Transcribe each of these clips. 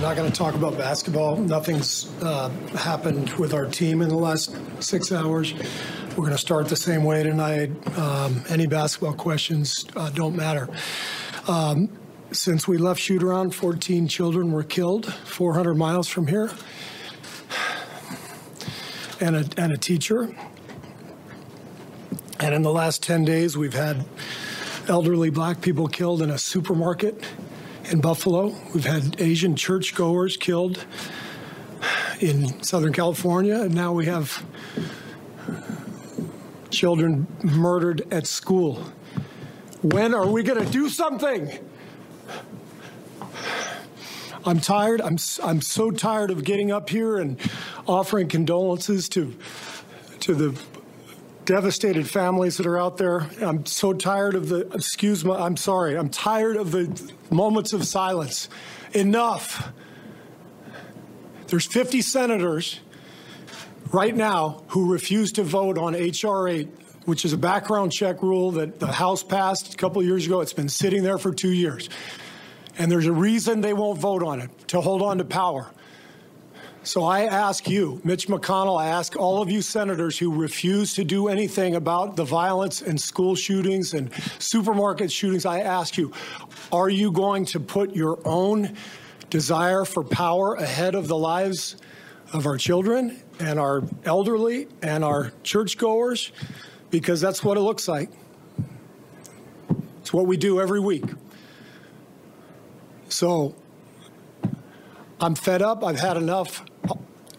Not going to talk about basketball. Nothing's uh, happened with our team in the last six hours. We're going to start the same way tonight. Um, any basketball questions uh, don't matter. Um, since we left shoot around, 14 children were killed 400 miles from here, and a, and a teacher. And in the last 10 days, we've had elderly black people killed in a supermarket in Buffalo. We've had Asian churchgoers killed in Southern California, and now we have children murdered at school. When are we going to do something? I'm tired. I'm, I'm so tired of getting up here and offering condolences to, to the devastated families that are out there. I'm so tired of the, excuse me, I'm sorry, I'm tired of the moments of silence. Enough. There's 50 senators right now who refuse to vote on H.R. 8, which is a background check rule that the House passed a couple years ago. It's been sitting there for two years. And there's a reason they won't vote on it to hold on to power. So I ask you, Mitch McConnell, I ask all of you senators who refuse to do anything about the violence and school shootings and supermarket shootings, I ask you, are you going to put your own desire for power ahead of the lives of our children and our elderly and our churchgoers? Because that's what it looks like. It's what we do every week. So I'm fed up. I've had enough.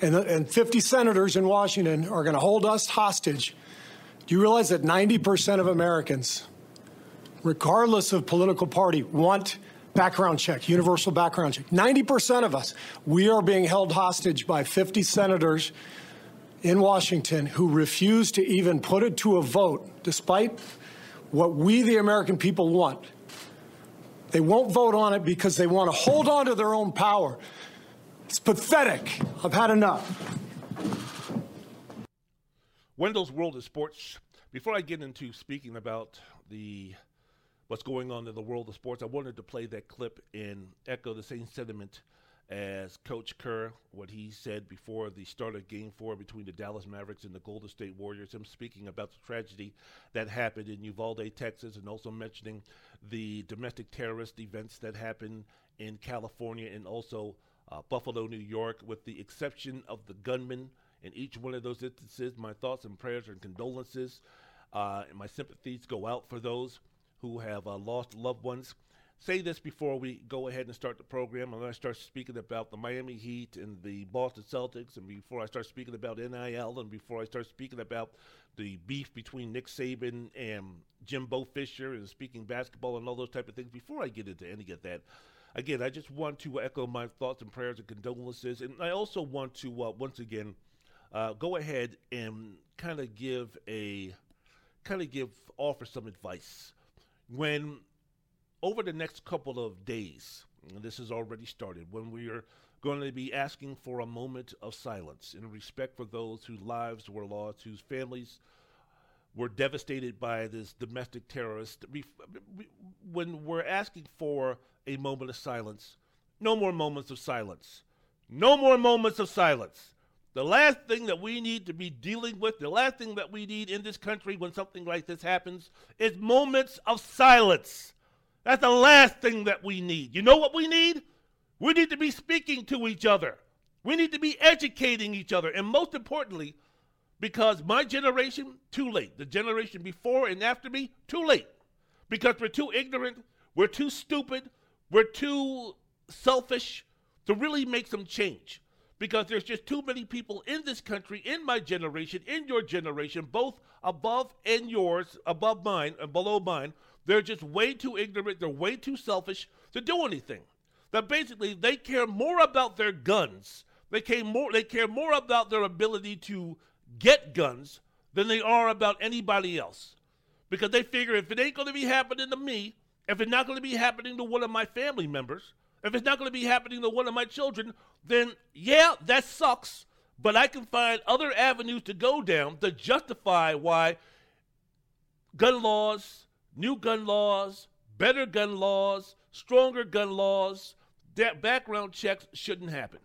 and, and 50 senators in Washington are going to hold us hostage. Do you realize that 90% of Americans, regardless of political party, want background check, universal background check? 90% of us, we are being held hostage by 50 senators in Washington who refuse to even put it to a vote, despite what we, the American people, want. They won't vote on it because they want to hold on to their own power. It's pathetic. I've had enough. Wendell's World of Sports. Before I get into speaking about the what's going on in the world of sports, I wanted to play that clip and echo the same sentiment as Coach Kerr, what he said before the start of Game Four between the Dallas Mavericks and the Golden State Warriors. Him speaking about the tragedy that happened in Uvalde, Texas, and also mentioning the domestic terrorist events that happened in California and also uh, Buffalo, New York, with the exception of the gunman. In each one of those instances, my thoughts and prayers and condolences uh, and my sympathies go out for those who have uh, lost loved ones. Say this before we go ahead and start the program. Going to start speaking about the Miami Heat and the Boston Celtics, and before I start speaking about NIL, and before I start speaking about the beef between Nick Saban and Jimbo Fisher, and speaking basketball and all those type of things, before I get into any of that, again, I just want to echo my thoughts and prayers and condolences. And I also want to, uh, once again, uh, go ahead and kind of give a, kind of give, offer some advice. When over the next couple of days, and this has already started, when we are going to be asking for a moment of silence in respect for those whose lives were lost, whose families were devastated by this domestic terrorist. When we're asking for a moment of silence. No more moments of silence. No more moments of silence. The last thing that we need to be dealing with, the last thing that we need in this country when something like this happens, is moments of silence. That's the last thing that we need. You know what we need? We need to be speaking to each other. We need to be educating each other. And most importantly, because my generation, too late. The generation before and after me, too late. Because we're too ignorant, we're too stupid, we're too selfish to really make some change because there's just too many people in this country, in my generation, in your generation, both above and yours, above mine and below mine. They're just way too ignorant. They're way too selfish to do anything. That basically they care more about their guns They care more. They care more about their ability to get guns than they are about anybody else, because they figure if it ain't going to be happening to me, if it's not going to be happening to one of my family members, if it's not going to be happening to one of my children, then yeah, that sucks. But I can find other avenues to go down to justify why gun laws, new gun laws, better gun laws, stronger gun laws, that background checks shouldn't happen.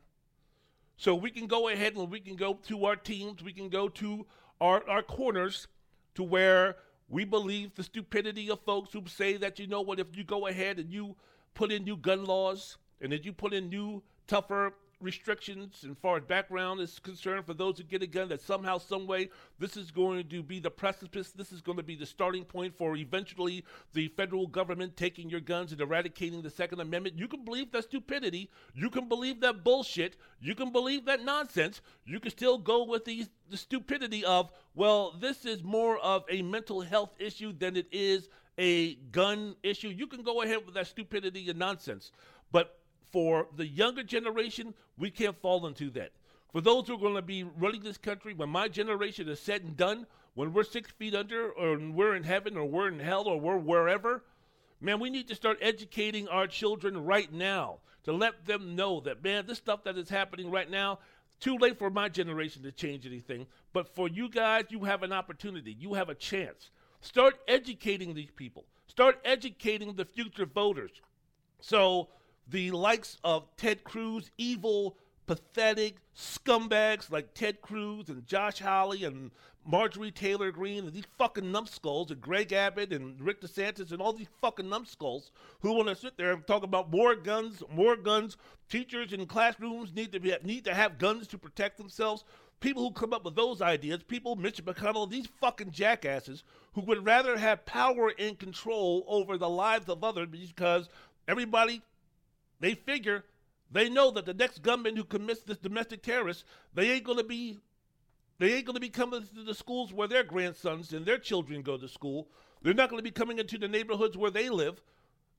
So we can go ahead and we can go to our teams, we can go to our, our corners to where we believe the stupidity of folks who say that, you know what, if you go ahead and you put in new gun laws and then you put in new, tougher restrictions as far as background is concerned for those who get a gun that somehow some way this is going to be the precipice. This is going to be the starting point for eventually the federal government taking your guns and eradicating the second amendment. You can believe that stupidity. You can believe that bullshit. You can believe that nonsense. You can still go with the stupidity of well this is more of a mental health issue than it is a gun issue. You can go ahead with that stupidity and nonsense. But for the younger generation, we can't fall into that. For those who are going to be running this country, when my generation is said and done, when we're six feet under, or we're in heaven, or we're in hell, or we're wherever, man, we need to start educating our children right now to let them know that, man, this stuff that is happening right now, too late for my generation to change anything. But for you guys, you have an opportunity, you have a chance. Start educating these people, start educating the future voters. So, the likes of Ted Cruz, evil, pathetic scumbags like Ted Cruz and Josh Hawley and Marjorie Taylor Greene and these fucking numbskulls and Greg Abbott and Rick DeSantis and all these fucking numbskulls who want to sit there and talk about more guns, more guns. Teachers in classrooms need to be need to have guns to protect themselves. People who come up with those ideas, people, Mitch McConnell, these fucking jackasses who would rather have power and control over the lives of others because everybody they figure they know that the next gunman who commits this domestic terrorist, they ain't gonna be they ain't gonna be coming to the schools where their grandsons and their children go to school. They're not gonna be coming into the neighborhoods where they live.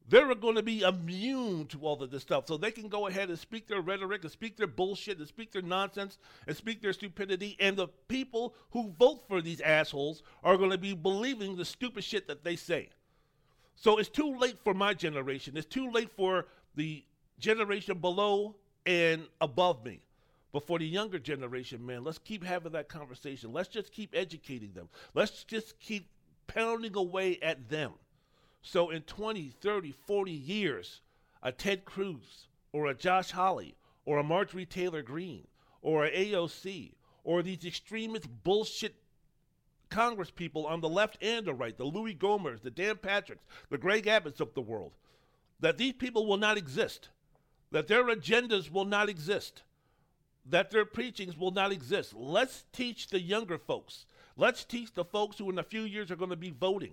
They're going to be immune to all of this stuff. So they can go ahead and speak their rhetoric and speak their bullshit and speak their nonsense and speak their stupidity. And the people who vote for these assholes are going to be believing the stupid shit that they say. So it's too late for my generation. It's too late for the generation below and above me. But for the younger generation, man, let's keep having that conversation. Let's just keep educating them. Let's just keep pounding away at them. So in 20, 30, 40 years, a Ted Cruz or a Josh Hawley or a Marjorie Taylor Greene or a AOC or these extremist bullshit Congress people on the left and the right, the Louie Gohmerts, the Dan Patricks, the Greg Abbotts of the world, that these people will not exist that their agendas will not exist, that their preachings will not exist. Let's teach the younger folks. Let's teach the folks who in a few years are going to be voting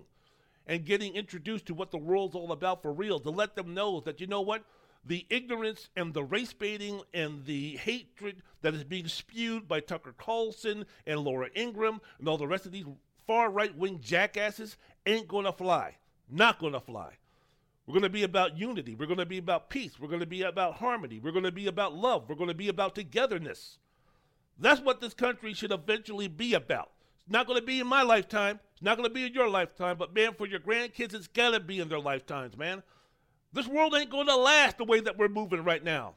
and getting introduced to what the world's all about for real to let them know that, you know what? The ignorance and the race baiting and the hatred that is being spewed by Tucker Carlson and Laura Ingraham and all the rest of these far right wing jackasses ain't going to fly. Not going to fly. We're going to be about unity. We're going to be about peace. We're going to be about harmony. We're going to be about love. We're going to be about togetherness. That's what this country should eventually be about. It's not going to be in my lifetime. It's not going to be in your lifetime. But, man, for your grandkids, it's got to be in their lifetimes, man. This world ain't going to last the way that we're moving right now.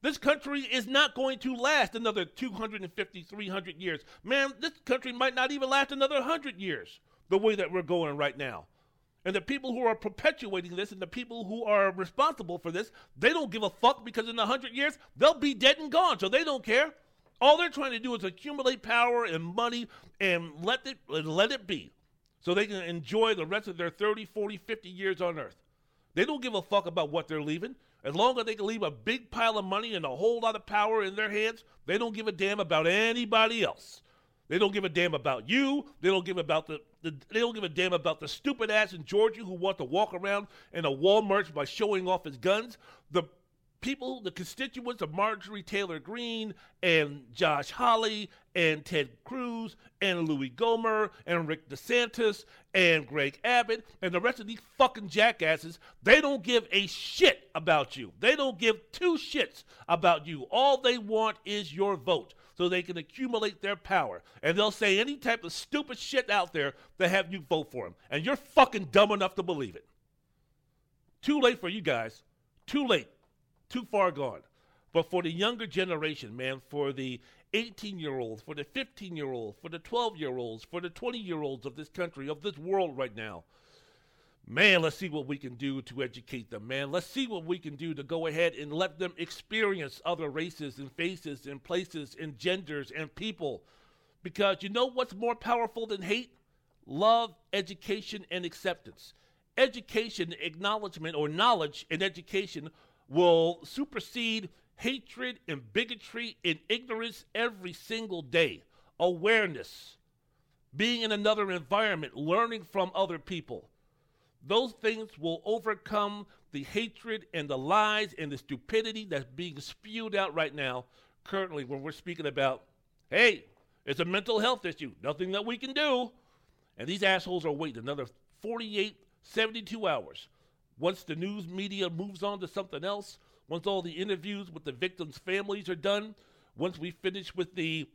This country is not going to last another 250, 300 years. Man, this country might not even last another 100 years the way that we're going right now. And the people who are perpetuating this and the people who are responsible for this, they don't give a fuck because in a hundred years they'll be dead and gone, so they don't care. All they're trying to do is accumulate power and money and let it let it be. So they can enjoy the rest of their 30, 40, 50 years on earth. They don't give a fuck about what they're leaving. As long as they can leave a big pile of money and a whole lot of power in their hands, they don't give a damn about anybody else. They don't give a damn about you. They don't give about the, the they don't give a damn about the stupid ass in Georgia who wants to walk around in a Walmart by showing off his guns. The people, the constituents of Marjorie Taylor Greene and Josh Hawley and Ted Cruz and Louie Gohmert and Rick DeSantis and Greg Abbott and the rest of these fucking jackasses, they don't give a shit about you. They don't give two shits about you. All they want is your vote so they can accumulate their power. And they'll say any type of stupid shit out there to have you vote for them. And you're fucking dumb enough to believe it. Too late for you guys. Too late. Too far gone. But for the younger generation, man, for the 18 year olds, for the 15 year olds, for the 12 year olds, for the 20 year olds of this country, of this world right now, man, let's see what we can do to educate them, man. Let's see what we can do to go ahead and let them experience other races and faces and places and genders and people. Because you know what's more powerful than hate? Love, education, and acceptance education, acknowledgement, or knowledge and education will supersede hatred and bigotry and ignorance every single day. Awareness, being in another environment, learning from other people. Those things will overcome the hatred and the lies and the stupidity that's being spewed out right now, currently, when we're speaking about, hey, it's a mental health issue, nothing that we can do. And these assholes are waiting another 48 72 hours. Once the news media moves on to something else, once all the interviews with the victims' families are done, once we finish with the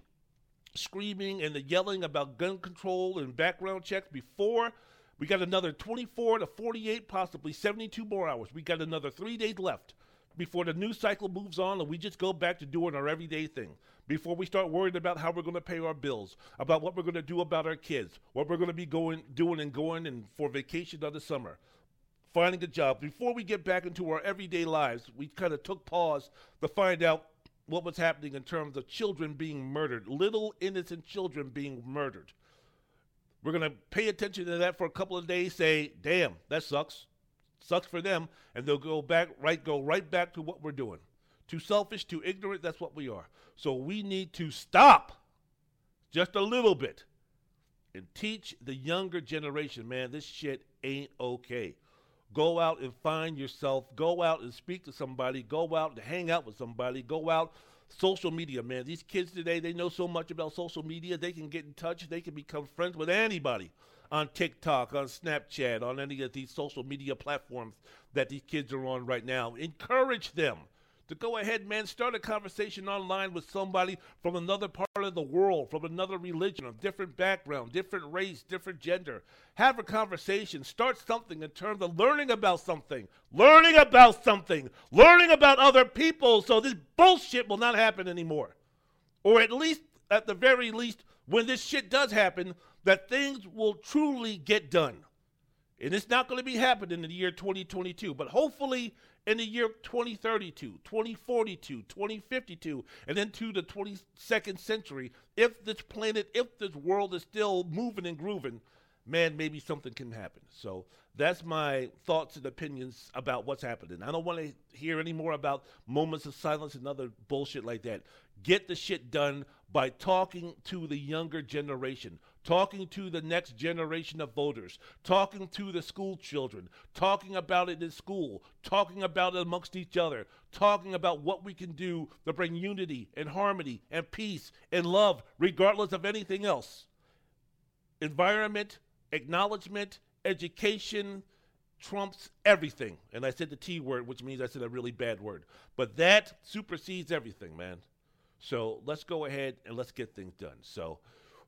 screaming and the yelling about gun control and background checks before, we got another 24 to 48, possibly 72 more hours. We got another three days left before the news cycle moves on and we just go back to doing our everyday thing. Before we start worrying about how we're going to pay our bills, about what we're going to do about our kids, what we're going to be going doing and going and for vacation of the summer, finding a job. Before we get back into our everyday lives, we kind of took pause to find out what was happening in terms of children being murdered, little innocent children being murdered. We're going to pay attention to that for a couple of days, say, damn, that sucks. Sucks for them, and they'll go back right go right back to what we're doing. Too selfish, too ignorant, that's what we are. So we need to stop just a little bit and teach the younger generation, man, this shit ain't okay. Go out and find yourself. Go out and speak to somebody. Go out and hang out with somebody. Go out social media, man. These kids today, they know so much about social media. They can get in touch. They can become friends with anybody on TikTok, on Snapchat, on any of these social media platforms that these kids are on right now. Encourage them to go ahead, man, start a conversation online with somebody from another part of the world, from another religion, a different background, different race, different gender. Have a conversation. Start something in terms of learning about something, learning about something, learning about other people so this bullshit will not happen anymore. Or at least, at the very least, when this shit does happen, that things will truly get done. And it's not going to be happening in the year 2022, but hopefully in the year 2032, 2042, 2052, and into the 22nd century, if this planet, if this world is still moving and grooving, man, maybe something can happen. So that's my thoughts and opinions about what's happening. I don't want to hear any more about moments of silence and other bullshit like that. Get the shit done by talking to the younger generation, talking to the next generation of voters, talking to the school children, talking about it in school, talking about it amongst each other, talking about what we can do to bring unity and harmony and peace and love, regardless of anything else. Environment, acknowledgement, education trumps everything. And I said the T word, which means I said a really bad word. But that supersedes everything, man. So let's go ahead and let's get things done. So,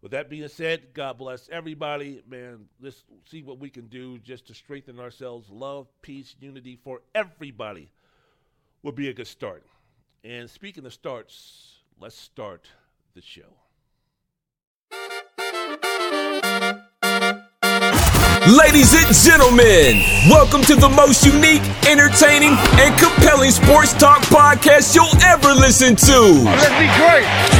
with that being said, God bless everybody. Man, let's see what we can do just to strengthen ourselves. Love, peace, unity for everybody would be a good start. And speaking of starts, let's start the show. Ladies and gentlemen, welcome to the most unique, entertaining, and compelling sports talk podcast you'll ever listen to. Let's be great.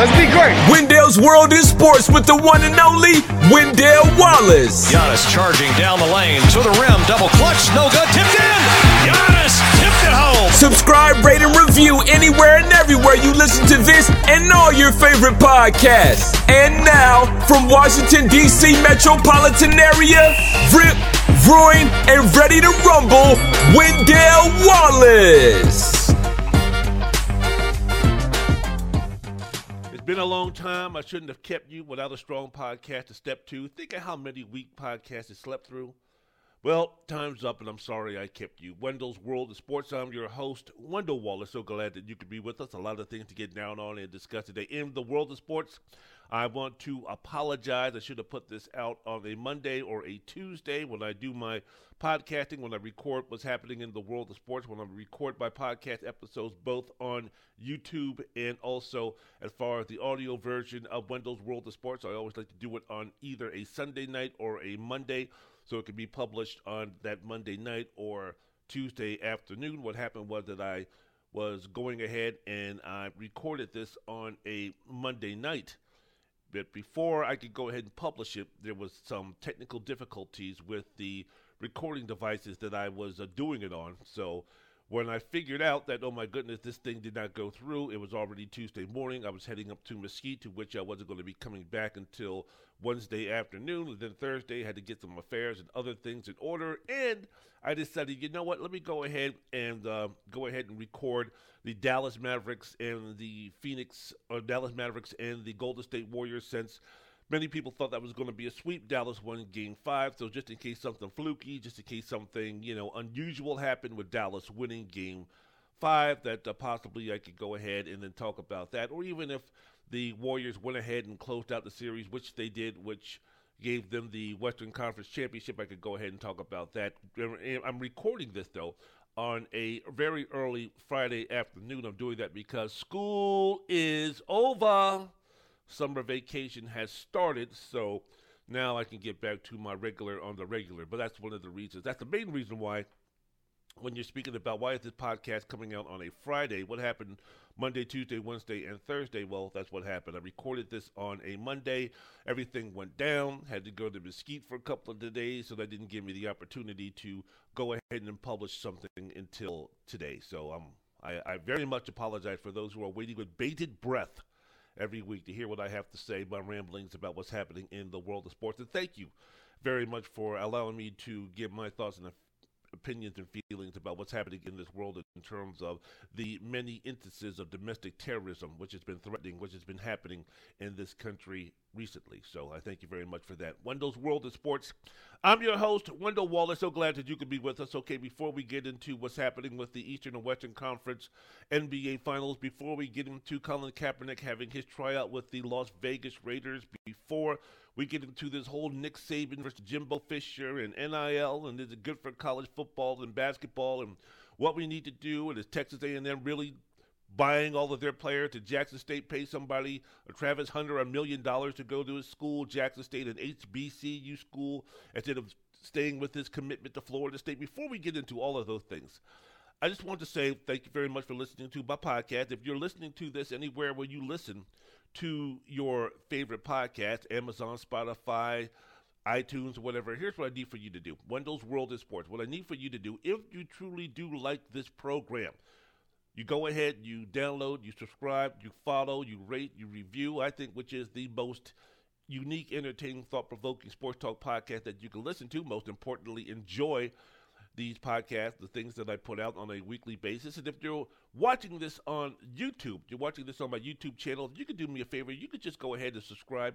Let's be great. Wendell's World in Sports with the one and only Wendell Wallace. Giannis charging down the lane to the rim, double clutch, no good, tipped in. Giannis tipped it home. Subscribe, rate, and review anywhere and everywhere you listen to this and all your favorite podcasts. And now, from Washington, D.C. metropolitan area, Rip, Roaring, and ready to rumble, Wendell Wallace. Been a long time. I shouldn't have kept you without a strong podcast to step two. Think of how many weak podcasts you slept through. Well, time's up, and I'm sorry I kept you. Wendell's World of Sports. I'm your host, Wendell Wallace. So glad that you could be with us. A lot of things to get down on and discuss today in the world of sports. I want to apologize. I should have put this out on a Monday or a Tuesday when I do my podcasting, when I record what's happening in the world of sports, when I record my podcast episodes both on YouTube and also as far as the audio version of Wendell's World of Sports. I always like to do it on either a Sunday night or a Monday so it can be published on that Monday night or Tuesday afternoon. What happened was that I was going ahead and I recorded this on a Monday night but before I could go ahead and publish it, there was some technical difficulties with the recording devices that I was uh, doing it on. So when I figured out that, oh my goodness, this thing did not go through, it was already Tuesday morning. I was heading up to Mesquite, to which I wasn't going to be coming back until Wednesday afternoon. And then Thursday, I had to get some affairs and other things in order. And I decided, you know what, let me go ahead and uh, go ahead and record the Dallas Mavericks and the Phoenix, or Dallas Mavericks and the Golden State Warriors since Many people thought that was going to be a sweep. Dallas won game five. So just in case something fluky, just in case something you know unusual happened with Dallas winning game five, that uh, possibly I could go ahead and then talk about that. Or even if the Warriors went ahead and closed out the series, which they did, which gave them the Western Conference Championship, I could go ahead and talk about that. I'm recording this though on a very early Friday afternoon. I'm doing that because school is over summer vacation has started, so now I can get back to my regular on the regular. But that's one of the reasons. That's the main reason why when you're speaking about why is this podcast coming out on a Friday, what happened Monday, Tuesday, Wednesday, and Thursday? Well, that's what happened. I recorded this on a Monday. Everything went down. Had to go to Mesquite for a couple of days, so that didn't give me the opportunity to go ahead and publish something until today. So um, I, I very much apologize for those who are waiting with bated breath every week to hear what I have to say, my ramblings about what's happening in the world of sports. And thank you very much for allowing me to give my thoughts and opinions and feelings about what's happening in this world in terms of the many instances of domestic terrorism which has been threatening, which has been happening in this country recently. So I thank you very much for that. Wendell's World of Sports. I'm your host, Wendell Wallace. So glad that you could be with us. Okay, before we get into what's happening with the Eastern and Western Conference NBA Finals, before we get into Colin Kaepernick having his tryout with the Las Vegas Raiders, before we get into this whole Nick Saban versus Jimbo Fisher and NIL, and is it good for college football and basketball, and what we need to do, and is Texas A&M really buying all of their players? Did Jackson State pay somebody, Travis Hunter, a million dollars to go to his school, Jackson State, an HBCU school, instead of staying with his commitment to Florida State? Before we get into all of those things, I just want to say thank you very much for listening to my podcast. If you're listening to this anywhere where you listen to your favorite podcast, Amazon, Spotify, iTunes, whatever. Here's what I need for you to do Wendell's World of Sports. What I need for you to do, if you truly do like this program, you go ahead, you download, you subscribe, you follow, you rate, you review, I think, which is the most unique, entertaining, thought provoking sports talk podcast that you can listen to. Most importantly, enjoy these podcasts, the things that I put out on a weekly basis. And if you're watching this on YouTube, you're watching this on my YouTube channel, you could do me a favor. You could just go ahead and subscribe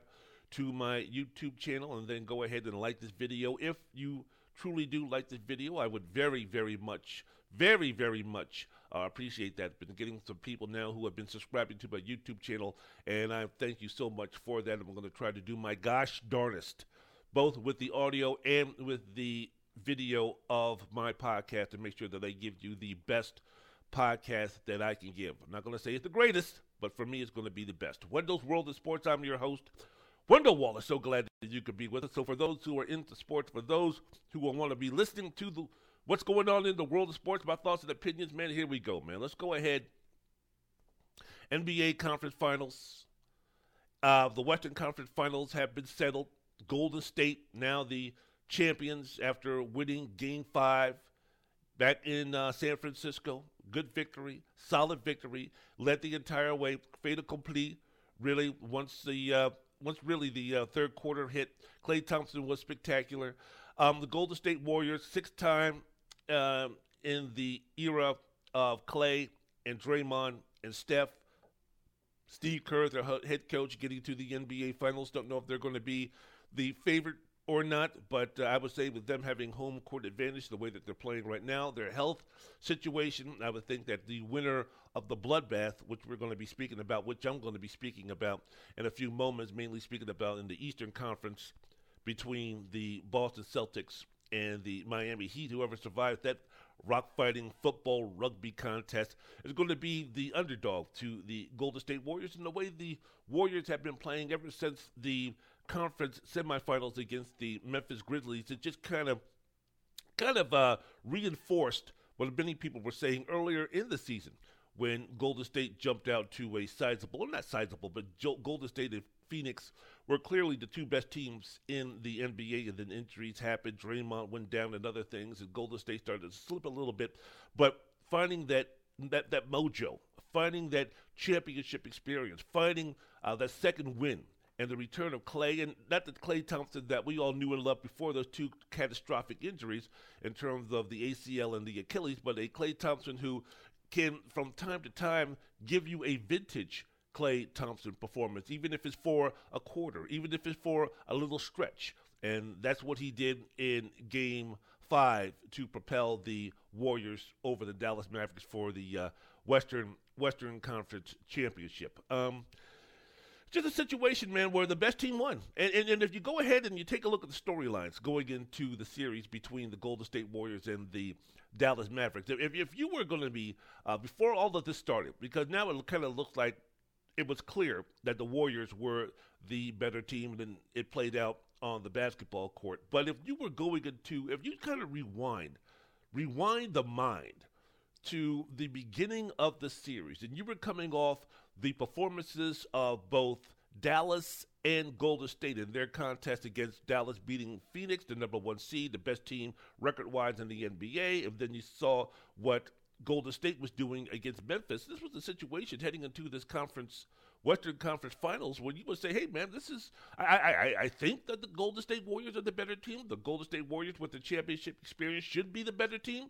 to my YouTube channel and then go ahead and like this video. If you truly do like this video, I would very, very much, very, very much uh, appreciate that. Been getting some people now who have been subscribing to my YouTube channel, and I thank you so much for that. I'm going to try to do my gosh darnest, both with the audio and with the video of my podcast to make sure that I give you the best podcast that I can give. I'm not going to say it's the greatest, but for me, it's going to be the best. Wendell's World of Sports, I'm your host, Wendell Wallace. So glad that you could be with us. So, for those who are into sports, for those who will want to be listening to the what's going on in the world of sports, my thoughts and opinions, man, here we go, man. Let's go ahead. NBA Conference Finals. Uh, the Western Conference Finals have been settled. Golden State now the champions after winning game five back in uh, San Francisco. Good victory, solid victory, led the entire way, fait accompli. Really, once the uh, once really the uh, third quarter hit, Klay Thompson was spectacular. Um, the Golden State Warriors, sixth time um, in the era of Klay and Draymond and Steph, Steve Kerr, their head coach, getting to the NBA Finals. Don't know if they're going to be the favorite or not, but uh, I would say with them having home court advantage, the way that they're playing right now, their health situation, I would think that the winner of the bloodbath, which we're going to be speaking about, which I'm going to be speaking about in a few moments, mainly speaking about in the Eastern Conference between the Boston Celtics and the Miami Heat, whoever survives that rock fighting football rugby contest is going to be the underdog to the Golden State Warriors. In the way the Warriors have been playing ever since the conference semifinals against the Memphis Grizzlies. It just kind of kind of uh, reinforced what many people were saying earlier in the season when Golden State jumped out to a sizable, not sizable, but Golden State and Phoenix were clearly the two best teams in the NBA, and then injuries happened. Draymond went down and other things, and Golden State started to slip a little bit. But finding that that that mojo, finding that championship experience, finding uh, that second win and the return of Klay, and not the Klay Thompson that we all knew and loved before those two catastrophic injuries in terms of the ACL and the Achilles, but a Klay Thompson who can, from time to time, give you a vintage Klay Thompson performance, even if it's for a quarter, even if it's for a little stretch. And that's what he did in game five to propel the Warriors over the Dallas Mavericks for the uh, Western Western Conference Championship. Um, just a situation, man, where the best team won. And, and, and if you go ahead and you take a look at the storylines going into the series between the Golden State Warriors and the Dallas Mavericks, if, if you were going to be, uh, before all of this started, because now it kind of looks like it was clear that the Warriors were the better team, and it played out on the basketball court. But if you were going into, if you kind of rewind, rewind the mind to the beginning of the series, and you were coming off the performances of both Dallas and Golden State in their contest against Dallas beating Phoenix, the number one seed, the best team record wise in the NBA. And then you saw what Golden State was doing against Memphis. This was the situation heading into this conference, Western Conference Finals, where you would say, "Hey, man, this is." I, I, I think that the Golden State Warriors are the better team. The Golden State Warriors with the championship experience should be the better team.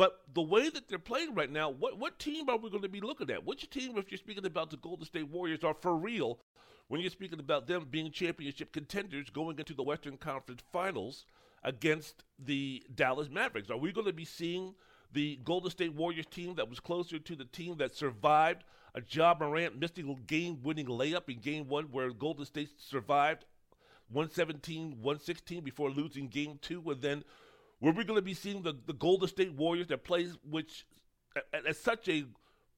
But the way that they're playing right now, what what team are we going to be looking at? Which team, if you're speaking about the Golden State Warriors, are for real when you're speaking about them being championship contenders going into the Western Conference Finals against the Dallas Mavericks? Are we going to be seeing the Golden State Warriors team that was closer to the team that survived a Ja Morant missing game-winning layup in Game One, where Golden State survived 117, 116 before losing Game Two, and then were we going to be seeing the, the Golden State Warriors that plays which at, at such a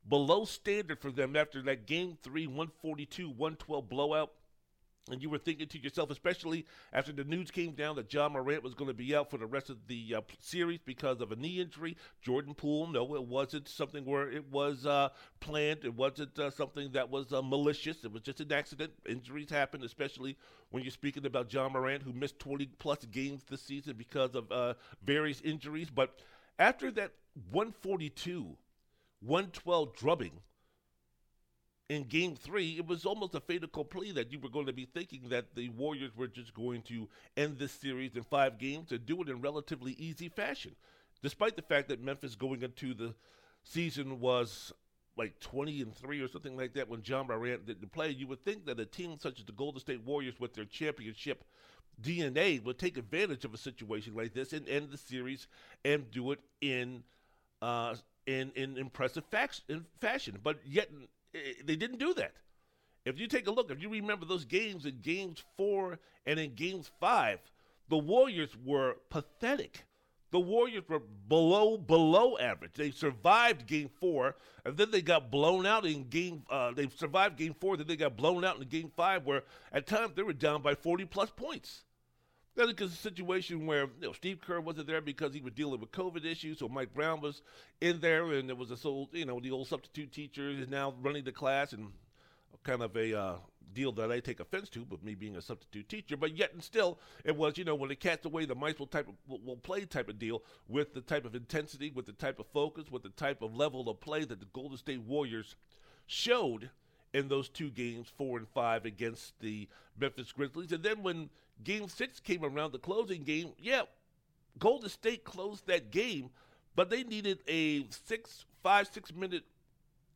below standard for them after that game three 142 112 blowout and you were thinking to yourself, especially after the news came down that Ja Morant was going to be out for the rest of the uh, series because of a knee injury. Jordan Poole, no, it wasn't something where it was uh, planned. It wasn't uh, something that was uh, malicious. It was just an accident. Injuries happen, especially when you're speaking about Ja Morant, who missed 20 plus games this season because of uh, various injuries. But after that 142, 112 drubbing in game three, it was almost a fait accompli that you were going to be thinking that the Warriors were just going to end this series in five games and do it in relatively easy fashion. Despite the fact that Memphis going into the season was like 20 and 3 or something like that when Ja Morant didn't play, you would think that a team such as the Golden State Warriors with their championship DNA would take advantage of a situation like this and end the series and do it in uh, in in impressive fax- in fashion. But yet they didn't do that. If you take a look, if you remember those games in games four and in games five, the Warriors were pathetic. The Warriors were below below average. They survived game four, and then they got blown out in game. Uh, they survived game four, then they got blown out in game five, where at times they were down by forty plus points. That's because a situation where you know, Steve Kerr wasn't there because he was dealing with COVID issues, so Mike Brown was in there, and there was this old, you know, the old substitute teacher is now running the class, and kind of a uh, deal that I take offense to, but me being a substitute teacher. But yet and still, it was, you know, when they cast away, the mice will type of, will play type of deal with the type of intensity, with the type of focus, with the type of level of play that the Golden State Warriors showed in those two games, four and five against the Memphis Grizzlies. And then when game six came around, the closing game, yeah, Golden State closed that game, but they needed a six, five, six minute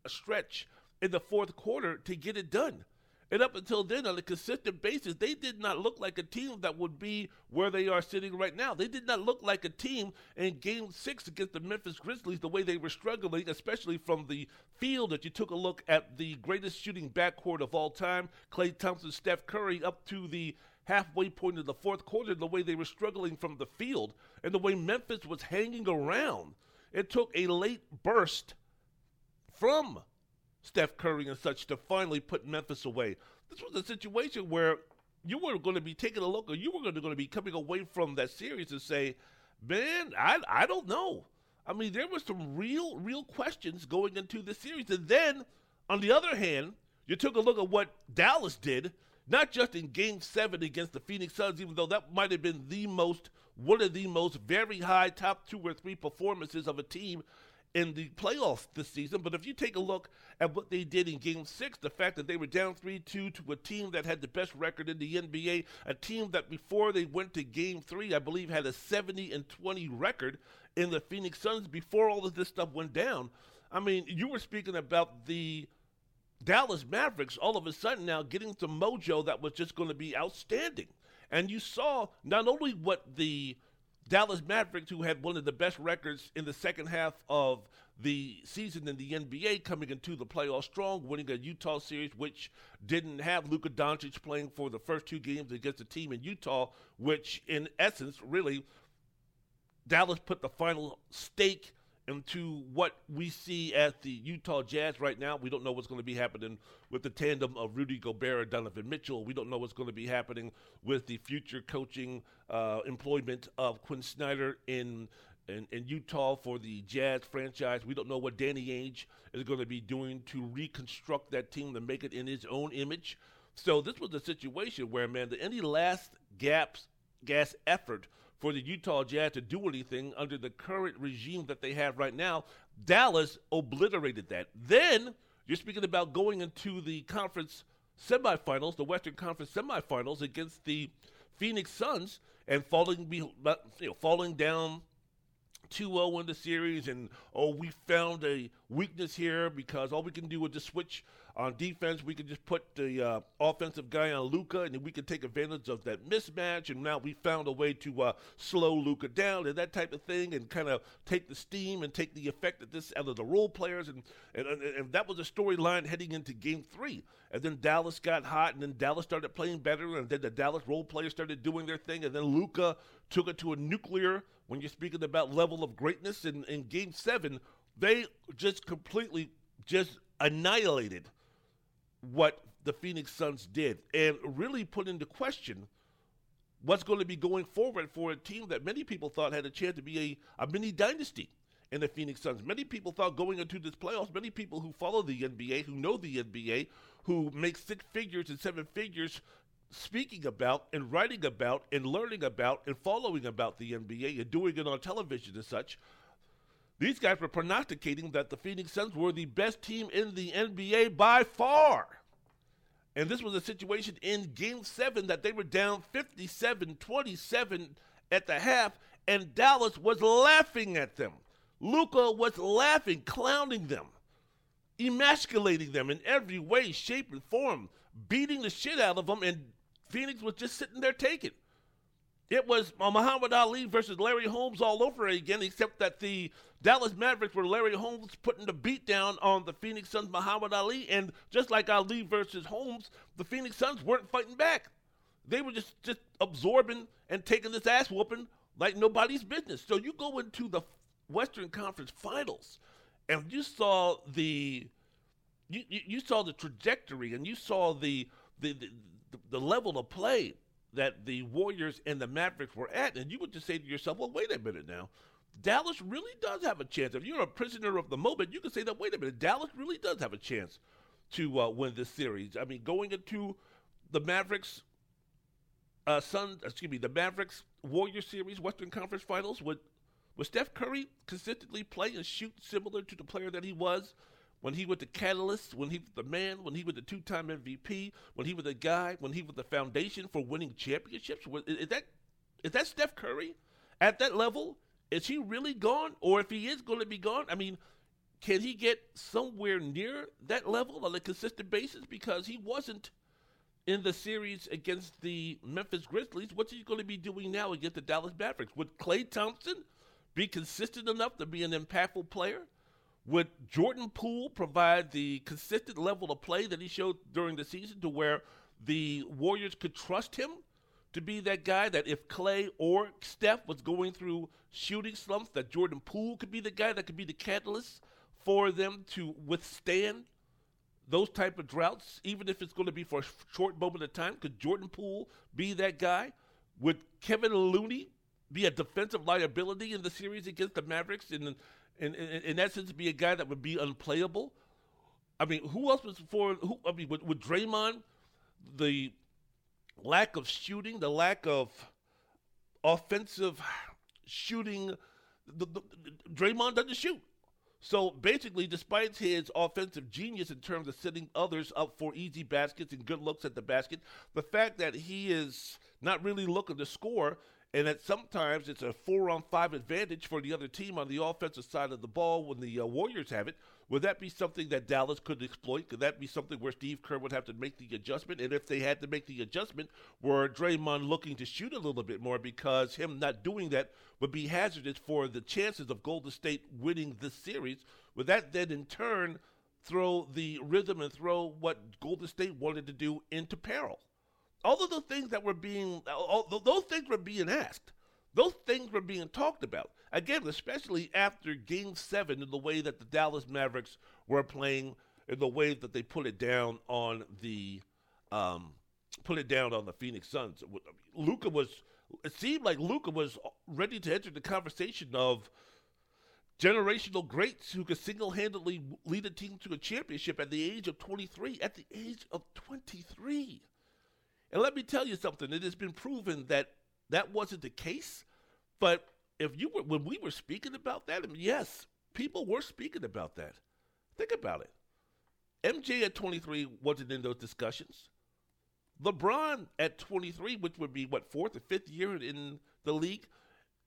stretch in the fourth quarter to get it done. And up until then, on a consistent basis, they did not look like a team that would be where they are sitting right now. They did not look like a team in game six against the Memphis Grizzlies, the way they were struggling, especially from the field. That you took a look at the greatest shooting backcourt of all time, Klay Thompson, Steph Curry, up to the halfway point of the fourth quarter, the way they were struggling from the field, and the way Memphis was hanging around. It took a late burst from Steph Curry and such to finally put Memphis away. This was a situation where you were going to be taking a look, or you were going to be coming away from that series and say, "Man, I I don't know." I mean, there were some real real questions going into the series, and then on the other hand, you took a look at what Dallas did, not just in Game Seven against the Phoenix Suns, even though that might have been the most one of the most very high top two or three performances of a team in the playoffs this season. But if you take a look at what they did in game six, the fact that they were down 3 2 to a team that had the best record in the NBA, a team that before they went to game three, I believe had a 70 and 20 record in the Phoenix Suns before all of this stuff went down. I mean, you were speaking about the Dallas Mavericks all of a sudden now getting some mojo that was just going to be outstanding. And you saw not only what the Dallas Mavericks, who had one of the best records in the second half of the season in the NBA, coming into the playoffs strong, winning a Utah series, which didn't have Luka Doncic playing for the first two games against a team in Utah, which in essence, really, Dallas put the final stake into what we see as the Utah Jazz right now. We don't know what's going to be happening with the tandem of Rudy Gobert and Donovan Mitchell. We don't know what's going to be happening with the future coaching uh, employment of Quin Snyder in, in, in Utah for the Jazz franchise. We don't know what Danny Ainge is going to be doing to reconstruct that team to make it in his own image. So this was a situation where, man, the, any last gaps, gas effort – for the Utah Jazz to do anything under the current regime that they have right now. Dallas obliterated that. Then you're speaking about going into the conference semifinals, the Western Conference semifinals against the Phoenix Suns, and falling, be, you know, falling down 2-0 in the series, and oh, we found a weakness here because all we can do is just switch on defense, we could just put the uh, offensive guy on Luka, and we could take advantage of that mismatch. And now we found a way to uh, slow Luka down and that type of thing, and kind of take the steam and take the effect of this out of the role players. And and, and that was a storyline heading into Game Three. And then Dallas got hot, and then Dallas started playing better, and then the Dallas role players started doing their thing, and then Luka took it to a nuclear. When you're speaking about level of greatness in, in Game Seven, they just completely just annihilated what the Phoenix Suns did and really put into question what's going to be going forward for a team that many people thought had a chance to be a, a mini dynasty in the Phoenix Suns. Many people thought going into this playoffs, many people who follow the NBA, who know the NBA, who make six figures and seven figures speaking about and writing about and learning about and following about the NBA and doing it on television and such, these guys were prognosticating that the Phoenix Suns were the best team in the NBA by far. And this was a situation in game seven that they were down 57 27 at the half, and Dallas was laughing at them. Luka was laughing, clowning them, emasculating them in every way, shape, and form, beating the shit out of them, and Phoenix was just sitting there taking. It was uh, Muhammad Ali versus Larry Holmes all over again, except that the Dallas Mavericks were Larry Holmes putting the beat down on the Phoenix Suns Muhammad Ali, and just like Ali versus Holmes, the Phoenix Suns weren't fighting back. They were just just absorbing and taking this ass whooping like nobody's business. So you go into the Western Conference Finals, and you saw the you, you, you saw the trajectory, and you saw the the, the the level of play that the Warriors and the Mavericks were at, and you would just say to yourself, well, wait a minute now. Dallas really does have a chance. If you're a prisoner of the moment, you can say that, wait a minute, Dallas really does have a chance to uh, win this series. I mean, going into the Mavericks, uh, Sun, excuse me, the Mavericks Warrior series, Western Conference Finals, would would Steph Curry consistently play and shoot similar to the player that he was when he was the catalyst, when he was the man, when he was the two-time MVP, when he was the guy, when he was the foundation for winning championships. Is that is that Steph Curry at that level? Is he really gone, or if he is going to be gone? I mean, can he get somewhere near that level on a consistent basis? Because he wasn't in the series against the Memphis Grizzlies. What's he going to be doing now against the Dallas Mavericks? Would Klay Thompson be consistent enough to be an impactful player? Would Jordan Poole provide the consistent level of play that he showed during the season to where the Warriors could trust him to be that guy that if Klay or Steph was going through shooting slumps, that Jordan Poole could be the guy that could be the catalyst for them to withstand those type of droughts, even if it's going to be for a short moment of time? Could Jordan Poole be that guy? Would Kevin Looney be a defensive liability in the series against the Mavericks and in, in, in be a guy that would be unplayable? I mean, who else was for? Who I mean, with, would Draymond the lack of shooting, the lack of offensive shooting. The, the, Draymond doesn't shoot. So basically, despite his offensive genius in terms of setting others up for easy baskets and good looks at the basket, the fact that he is not really looking to score and that sometimes it's a four on five advantage for the other team on the offensive side of the ball when the uh, Warriors have it. Would that be something that Dallas could exploit? Could that be something where Steve Kerr would have to make the adjustment? And if they had to make the adjustment, were Draymond looking to shoot a little bit more because him not doing that would be hazardous for the chances of Golden State winning this series? Would that then in turn throw the rhythm and throw what Golden State wanted to do into peril? All of the things that were being, all, those things were being asked. Those things were being talked about. Again, especially after game seven, in the way that the Dallas Mavericks were playing, in the way that they put it down on the, um, put it down on the Phoenix Suns. Luka was, it seemed like Luka was ready to enter the conversation of generational greats who could single-handedly lead a team to a championship at the age of 23. At the age of 23. And let me tell you something, it has been proven that that wasn't the case. But if you were, when we were speaking about that, I mean, yes, people were speaking about that. Think about it. MJ at 23 wasn't in those discussions. LeBron at 23, which would be what, fourth or fifth year in the league,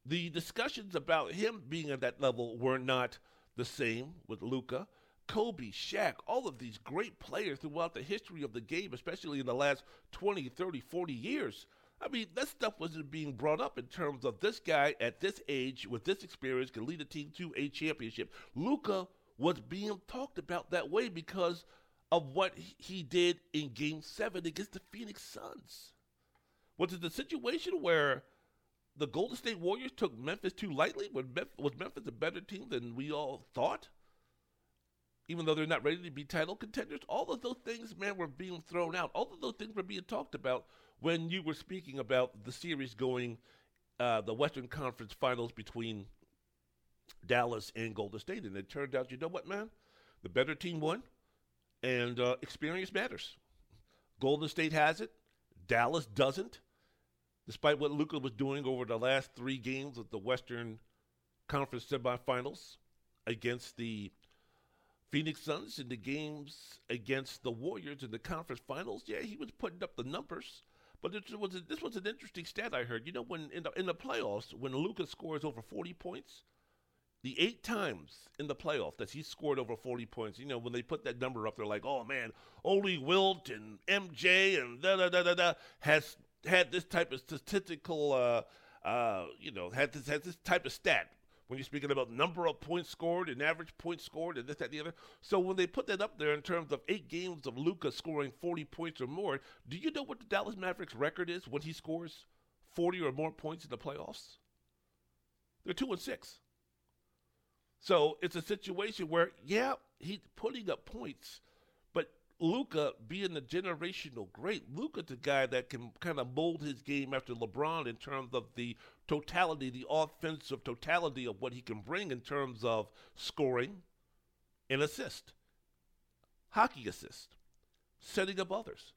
the discussions about him being at that level were not the same with Luka. Kobe, Shaq, all of these great players throughout the history of the game, especially in the last 20, 30, 40 years. I mean, that stuff wasn't being brought up in terms of this guy at this age with this experience can lead a team to a championship. Luka was being talked about that way because of what he did in game seven against the Phoenix Suns. Was it the situation where the Golden State Warriors took Memphis too lightly? Was Memphis a better team than we all thought? Even though they're not ready to be title contenders. All of those things, man, were being thrown out. All of those things were being talked about when you were speaking about the series going, uh, the Western Conference Finals between Dallas and Golden State. And it turned out, you know what, man? The better team won, and uh, experience matters. Golden State has it, Dallas doesn't. Despite what Luka was doing over the last three games of the Western Conference semifinals against the Phoenix Suns in the games against the Warriors in the conference finals, yeah, he was putting up the numbers. But this was a, this was an interesting stat I heard. You know, when in the in the playoffs, when Lucas scores over forty points, the eight times in the playoff that he scored over forty points, you know, when they put that number up, they're like, oh man, only Wilt and MJ and da da da da da has had this type of statistical, uh, uh, you know, had this had this type of stat when you're speaking about number of points scored and average points scored and this, that, and the other. So when they put that up there in terms of eight games of Luka scoring 40 points or more, do you know what the Dallas Mavericks record is when he scores 40 or more points in the playoffs? They're two and six. So it's a situation where, yeah, he's putting up points, but Luka being the generational great, Luka's the guy that can kind of mold his game after LeBron in terms of the totality, the offensive totality of what he can bring in terms of scoring and assist, hockey assist, setting up others.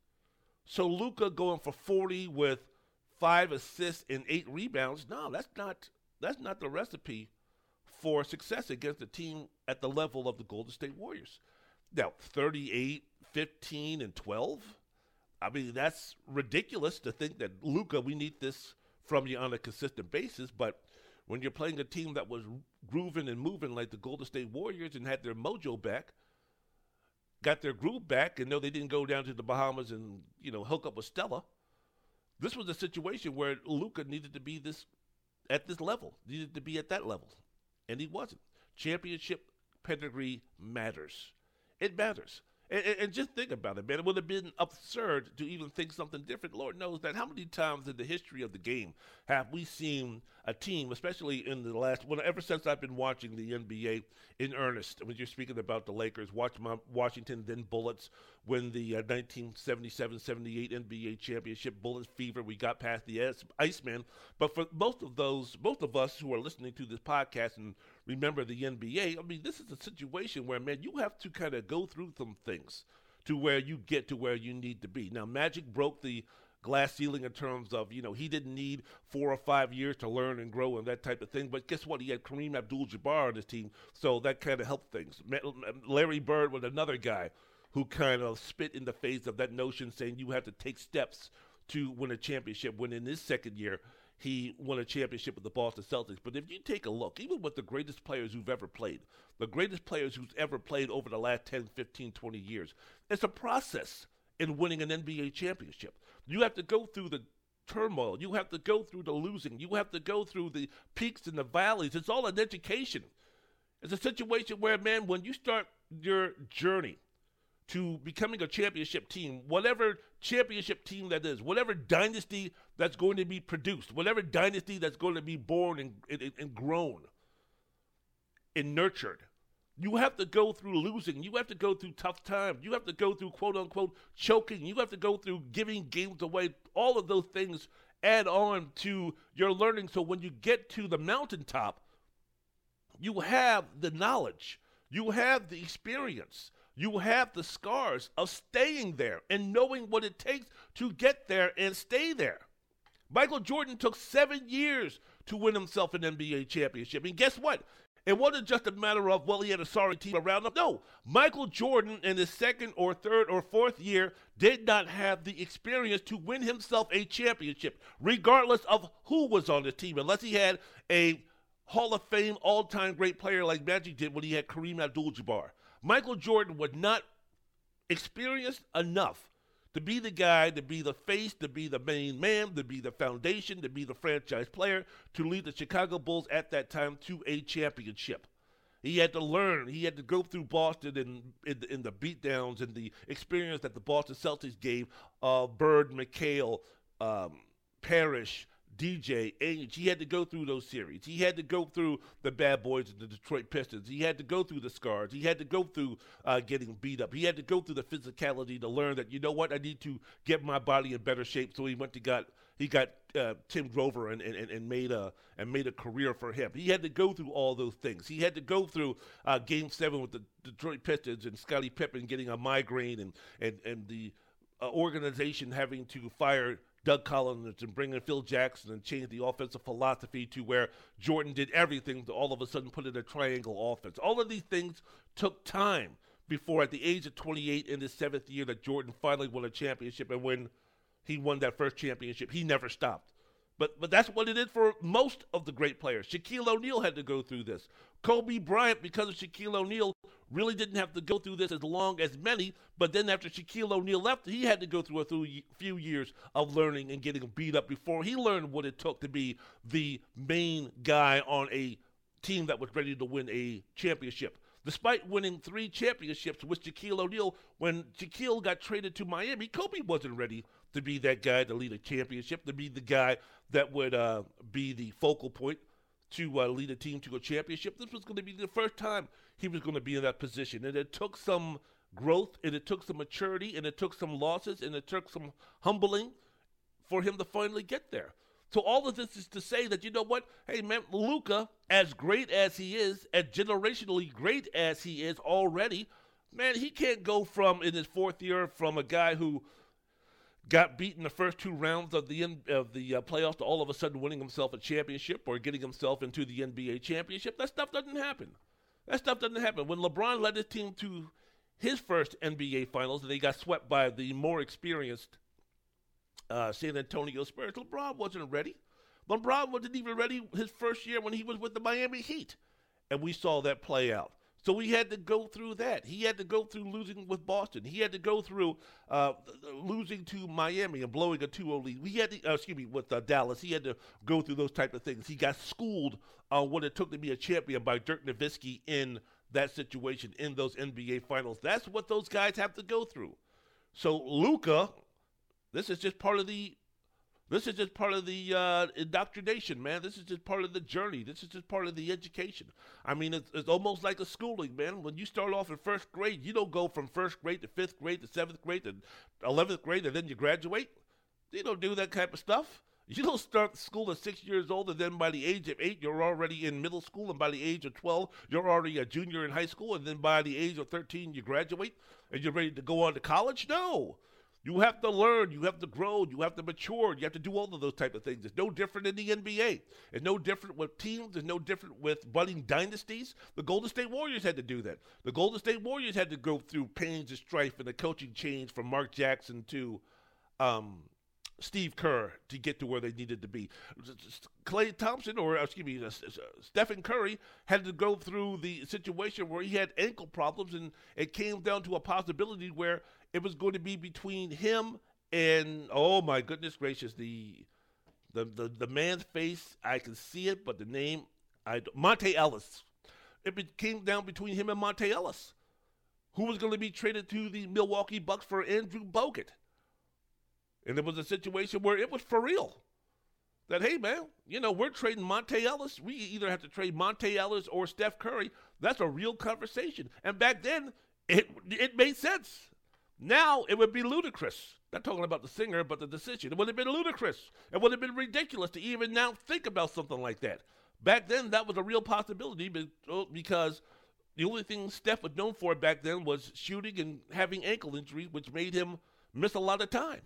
So Luka going for 40 with five assists and eight rebounds, no, that's not that's not the recipe for success against a team at the level of the Golden State Warriors. Now, 38 15 and 12. I mean, that's ridiculous to think that Luka we need this from you on a consistent basis. But when you're playing a team that was grooving and moving like the Golden State Warriors and had their mojo back, got their groove back, and no, they didn't go down to the Bahamas and you know hook up with Stella. This was a situation where Luka needed to be this at this level, needed to be at that level, and he wasn't. Championship pedigree matters. It matters. And, and, just think about it, man. It would have been absurd to even think something different. Lord knows that. How many times in the history of the game have we seen a team, especially in the last, well, ever since I've been watching the NBA in earnest, when you're speaking about the Lakers, watch my Washington, then Bullets, when the uh, 1977 78 NBA championship, Bullets fever, we got past the Iceman. But for most of those, most of us who are listening to this podcast and remember the NBA, I mean, this is a situation where, man, you have to kind of go through some things to where you get to where you need to be. Now, Magic broke the glass ceiling in terms of, you know, he didn't need four or five years to learn and grow and that type of thing. But guess what? He had Kareem Abdul Jabbar on his team, so that kind of helped things. Um, um, Larry Bird was another guy who kind of spit in the face of that notion saying you have to take steps to win a championship when in his second year he won a championship with the Boston Celtics. But if you take a look, even with the greatest players who've ever played, the greatest players who's ever played over the last 10, 15, 20 years, it's a process in winning an NBA championship. You have to go through the turmoil. You have to go through the losing. You have to go through the peaks and the valleys. It's all an education. It's a situation where, man, when you start your journey to becoming a championship team, whatever championship team that is, whatever dynasty that's going to be produced, whatever dynasty that's going to be born and, and, and grown and nurtured, you have to go through losing. You have to go through tough times. You have to go through quote unquote choking. You have to go through giving games away. All of those things add on to your learning. So when you get to the mountaintop, you have the knowledge, you have the experience, you have the scars of staying there and knowing what it takes to get there and stay there. Michael Jordan took seven years to win himself an NBA championship. And guess what? It wasn't just a matter of, well, he had a sorry team around him. No, Michael Jordan in his second or third or fourth year did not have the experience to win himself a championship, regardless of who was on the team, unless he had a Hall of Fame all time great player like Magic did when he had Kareem Abdul Jabbar. Michael Jordan was not experienced enough to be the guy, to be the face, to be the main man, to be the foundation, to be the franchise player, to lead the Chicago Bulls at that time to a championship. He had to learn. He had to go through Boston and in, in the beatdowns and the experience that the Boston Celtics gave uh, Bird, McHale, um, Parish, DJ, Ainge, he had to go through those series. He had to go through the bad boys of the Detroit Pistons. He had to go through the scars. He had to go through uh, getting beat up. He had to go through the physicality to learn that you know what I need to get my body in better shape. So he went to got he got uh, Tim Grover and, and, and made a and made a career for him. He had to go through all those things. He had to go through uh, Game Seven with the Detroit Pistons and Scottie Pippen getting a migraine and and and the uh, organization having to fire Doug Collins and bring in Phil Jackson and change the offensive philosophy to where Jordan did everything to all of a sudden put in a triangle offense. All of these things took time before, at the age of 28 in his seventh year, that Jordan finally won a championship. And when he won that first championship, he never stopped. But but that's what it is for most of the great players. Shaquille O'Neal had to go through this. Kobe Bryant, because of Shaquille O'Neal, really didn't have to go through this as long as many. But then after Shaquille O'Neal left, he had to go through a few years of learning and getting beat up before he learned what it took to be the main guy on a team that was ready to win a championship. Despite winning three championships with Shaquille O'Neal, when Shaquille got traded to Miami, Kobe wasn't ready to be that guy to lead a championship, to be the guy that would uh, be the focal point to uh, lead a team to a championship. This was going to be the first time he was going to be in that position. And it took some growth, and it took some maturity, and it took some losses, and it took some humbling for him to finally get there. So all of this is to say that you know what? Hey man, Luka, as great as he is, as generationally great as he is already, man, he can't go from in his fourth year from a guy who got beaten the first two rounds of the of the uh, playoffs to all of a sudden winning himself a championship or getting himself into the NBA championship. That stuff doesn't happen. That stuff doesn't happen. When LeBron led his team to his first NBA Finals and they got swept by the more experienced uh, San Antonio Spurs, LeBron wasn't ready. LeBron wasn't even ready his first year when he was with the Miami Heat. And we saw that play out. So we had to go through that. He had to go through losing with Boston. He had to go through uh, losing to Miami and blowing a 2-0 lead. We had to, uh, excuse me, with uh, Dallas. He had to go through those type of things. He got schooled on what it took to be a champion by Dirk Nowitzki in that situation in those NBA finals. That's what those guys have to go through. So Luka, this is just part of the this is just part of the uh, indoctrination, man. This is just part of the journey. This is just part of the education. I mean, it's, it's, almost like a schooling, man. When you start off in first grade, you don't go from first grade to fifth grade to seventh grade to eleventh grade, and then you graduate. You don't do that type of stuff. You don't start school at six years old, and then by the age of eight, you're already in middle school, and by the age of 12, you're already a junior in high school, and then by the age of 13, you graduate and you're ready to go on to college? No. You have to learn, you have to grow, you have to mature, you have to do all of those type of things. It's no different in the NBA. It's no different with teams, it's no different with budding dynasties. The Golden State Warriors had to do that. The Golden State Warriors had to go through pains and strife and a coaching change from Mark Jackson to um, Steve Kerr to get to where they needed to be. Klay Thompson, or excuse me, Stephen Curry, had to go through the situation where he had ankle problems, and it came down to a possibility where it was going to be between him and oh my goodness gracious, the the the, the man's face I can see it, but the name I Monta Ellis. It came down between him and Monta Ellis, who was going to be traded to the Milwaukee Bucks for Andrew Bogut. And it was a situation where it was for real. That hey man, you know we're trading Monta Ellis. We either have to trade Monta Ellis or Steph Curry. That's a real conversation. And back then, it it made sense. Now it would be ludicrous. Not talking about the singer, but the decision. It would have been ludicrous. It would have been ridiculous to even now think about something like that. Back then, that was a real possibility oh, because the only thing Steph was known for back then was shooting and having ankle injuries, which made him miss a lot of time.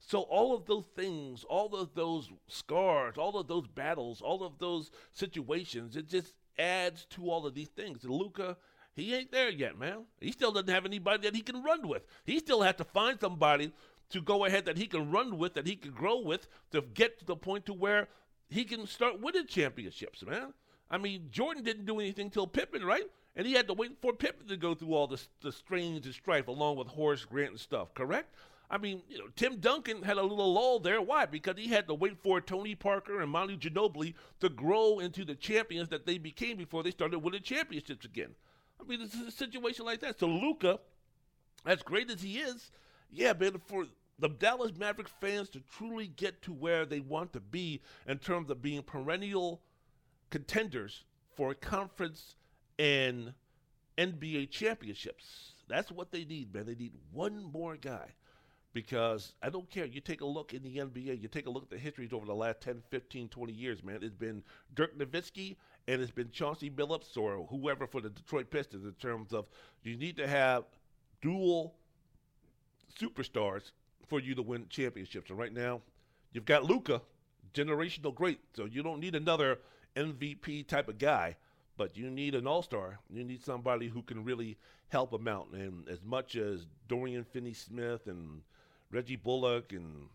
So all of those things, all of those scars, all of those battles, all of those situations, it just adds to all of these things. Luka, he ain't there yet, man. He still doesn't have anybody that he can run with. He still has to find somebody to go ahead that he can run with, that he can grow with, to get to the point to where he can start winning championships, man. I mean, Jordan didn't do anything till Pippen, right? And he had to wait for Pippen to go through all the, the strains and strife along with Horace Grant and stuff, correct? I mean, you know, Tim Duncan had a little lull there. Why? Because he had to wait for Tony Parker and Manu Ginobili to grow into the champions that they became before they started winning championships again. I mean, it's a situation like that. So Luka, as great as he is, yeah, man, for the Dallas Mavericks fans to truly get to where they want to be in terms of being perennial contenders for conference and NBA championships. That's what they need, man. They need one more guy because I don't care. You take a look in the NBA, you take a look at the histories over the last 10, 15, 20 years, man. It's been Dirk Nowitzki and it's been Chauncey Billups or whoever for the Detroit Pistons in terms of you need to have dual superstars for you to win championships. And right now, you've got Luka, generational great. So you don't need another MVP type of guy, but you need an all star. You need somebody who can really help him out. And as much as Dorian Finney Smith and Reggie Bullock and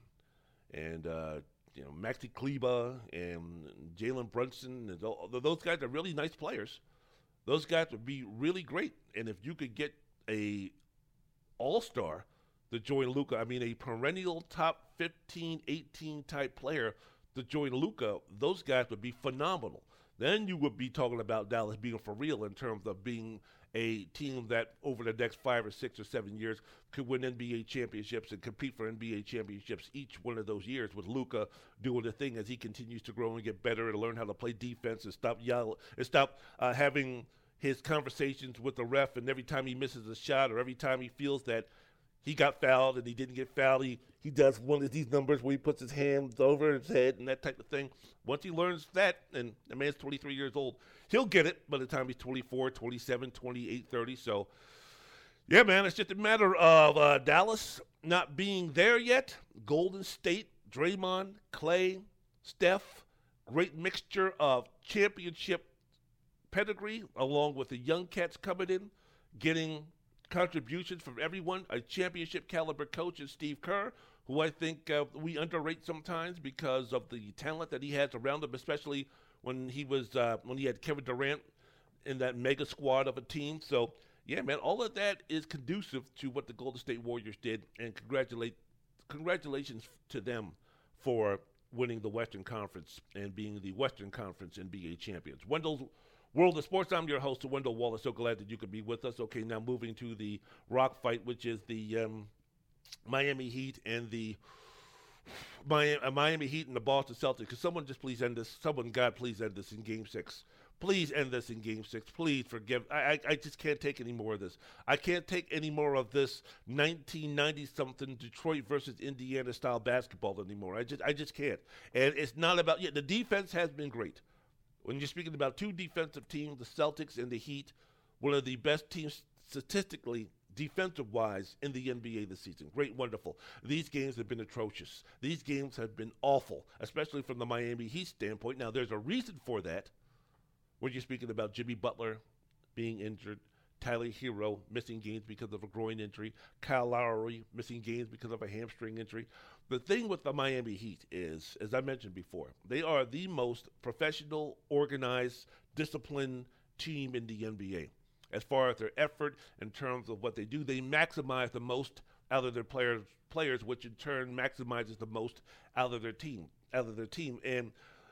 and uh, you know Maxi Kleber and Jalen Brunson. And those guys are really nice players. Those guys would be really great. And if you could get a All Star to join Luka, I mean a perennial top 15, 18 type player to join Luka, those guys would be phenomenal. Then you would be talking about Dallas being for real in terms of being a team that over the next five or six or seven years could win NBA championships and compete for NBA championships each one of those years with Luka doing the thing as he continues to grow and get better and learn how to play defense and stop yell and stop uh, having his conversations with the ref and every time he misses a shot or every time he feels that he got fouled and he didn't get fouled. He, he does one of these numbers where he puts his hands over his head and that type of thing. Once he learns that, and the man's 23 years old, he'll get it by the time he's 24, 27, 28, 30. So, yeah, man, it's just a matter of uh, Dallas not being there yet. Golden State, Draymond, Klay, Steph, great mixture of championship pedigree along with the young cats coming in, getting contributions from everyone. A championship caliber coach is Steve Kerr, who I think uh, we underrate sometimes because of the talent that he has around him, especially when he was uh, when he had Kevin Durant in that mega squad of a team. So yeah, man, all of that is conducive to what the Golden State Warriors did, and congratulate congratulations to them for winning the Western Conference and being the Western Conference NBA champions. Wendell's World of Sports. I'm your host, Wendell Wallace. So glad that you could be with us. Okay, now moving to the rock fight, which is the um, Miami Heat and the Miami, uh, Miami Heat and the Boston Celtics. Could someone just please end this? Someone, God, please end this in Game Six. Please end this in Game Six. Please forgive. I, I, I just can't take any more of this. I can't take any more of this 1990 something Detroit versus Indiana style basketball anymore. I just I just can't. And it's not about. Yeah, the defense has been great. When you're speaking about two defensive teams, the Celtics and the Heat, one of the best teams statistically defensive wise in the NBA this season. Great, wonderful. These games have been atrocious. These games have been awful, especially from the Miami Heat standpoint. Now, there's a reason for that. When you're speaking about Jimmy Butler being injured, Tyler Herro missing games because of a groin injury, Kyle Lowry missing games because of a hamstring injury. The thing with the Miami Heat is, as I mentioned before, they are the most professional, organized, disciplined team in the NBA. As far as their effort in terms of what they do, they maximize the most out of their players, players, which in turn maximizes the most out of their team, out of their team. And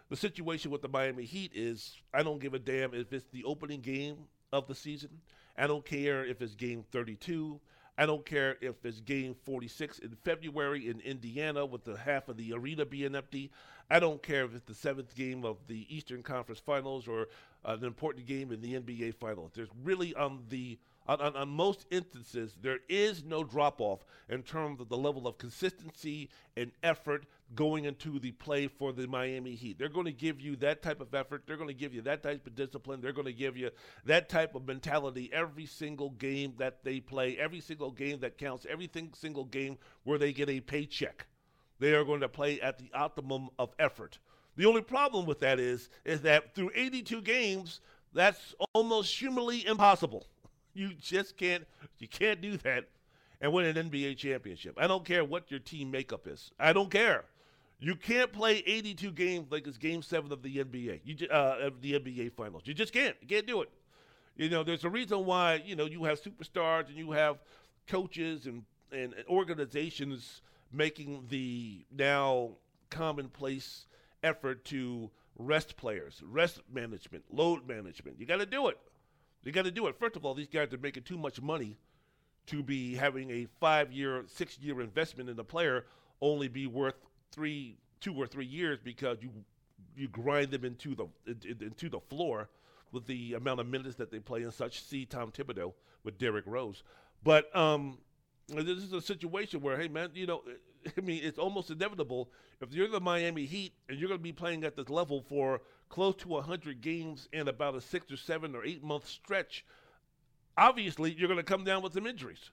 the situation with the Miami Heat is, I don't give a damn if it's the opening game of the season. I don't care if it's game 32. I don't care if it's game 46 in February in Indiana with the half of the arena being empty. I don't care if it's the seventh game of the Eastern Conference Finals or Uh, an important game in the NBA Finals. There's really on the on, on, on, most instances, there is no drop off in terms of the level of consistency and effort going into the play for the Miami Heat. They're going to give you that type of effort. They're going to give you that type of discipline. They're going to give you that type of mentality every single game that they play, every single game that counts, every single game where they get a paycheck. They are going to play at the optimum of effort. The only problem with that is is that through 82 games, that's almost humanly impossible. You just can't you can't do that and win an NBA championship. I don't care what your team makeup is. I don't care. You can't play 82 games like it's Game Seven of the NBA. You uh, of the NBA Finals. You just can't. You can't do it. You know, there's a reason why you know you have superstars and you have coaches and and organizations making the now commonplace effort to rest players, rest management, load management. You got to do it. You got to do it. First of all, these guys are making too much money to be having a five-year, six-year investment in a player only be worth three, two or three years because you you grind them into the into the floor with the amount of minutes that they play and such. See Tom Thibodeau with Derrick Rose, but um, this is a situation where, hey man, you know, I mean, it's almost inevitable if you're the Miami Heat and you're going to be playing at this level for close to 100 games in about a six or seven or eight month stretch. Obviously, you're going to come down with some injuries.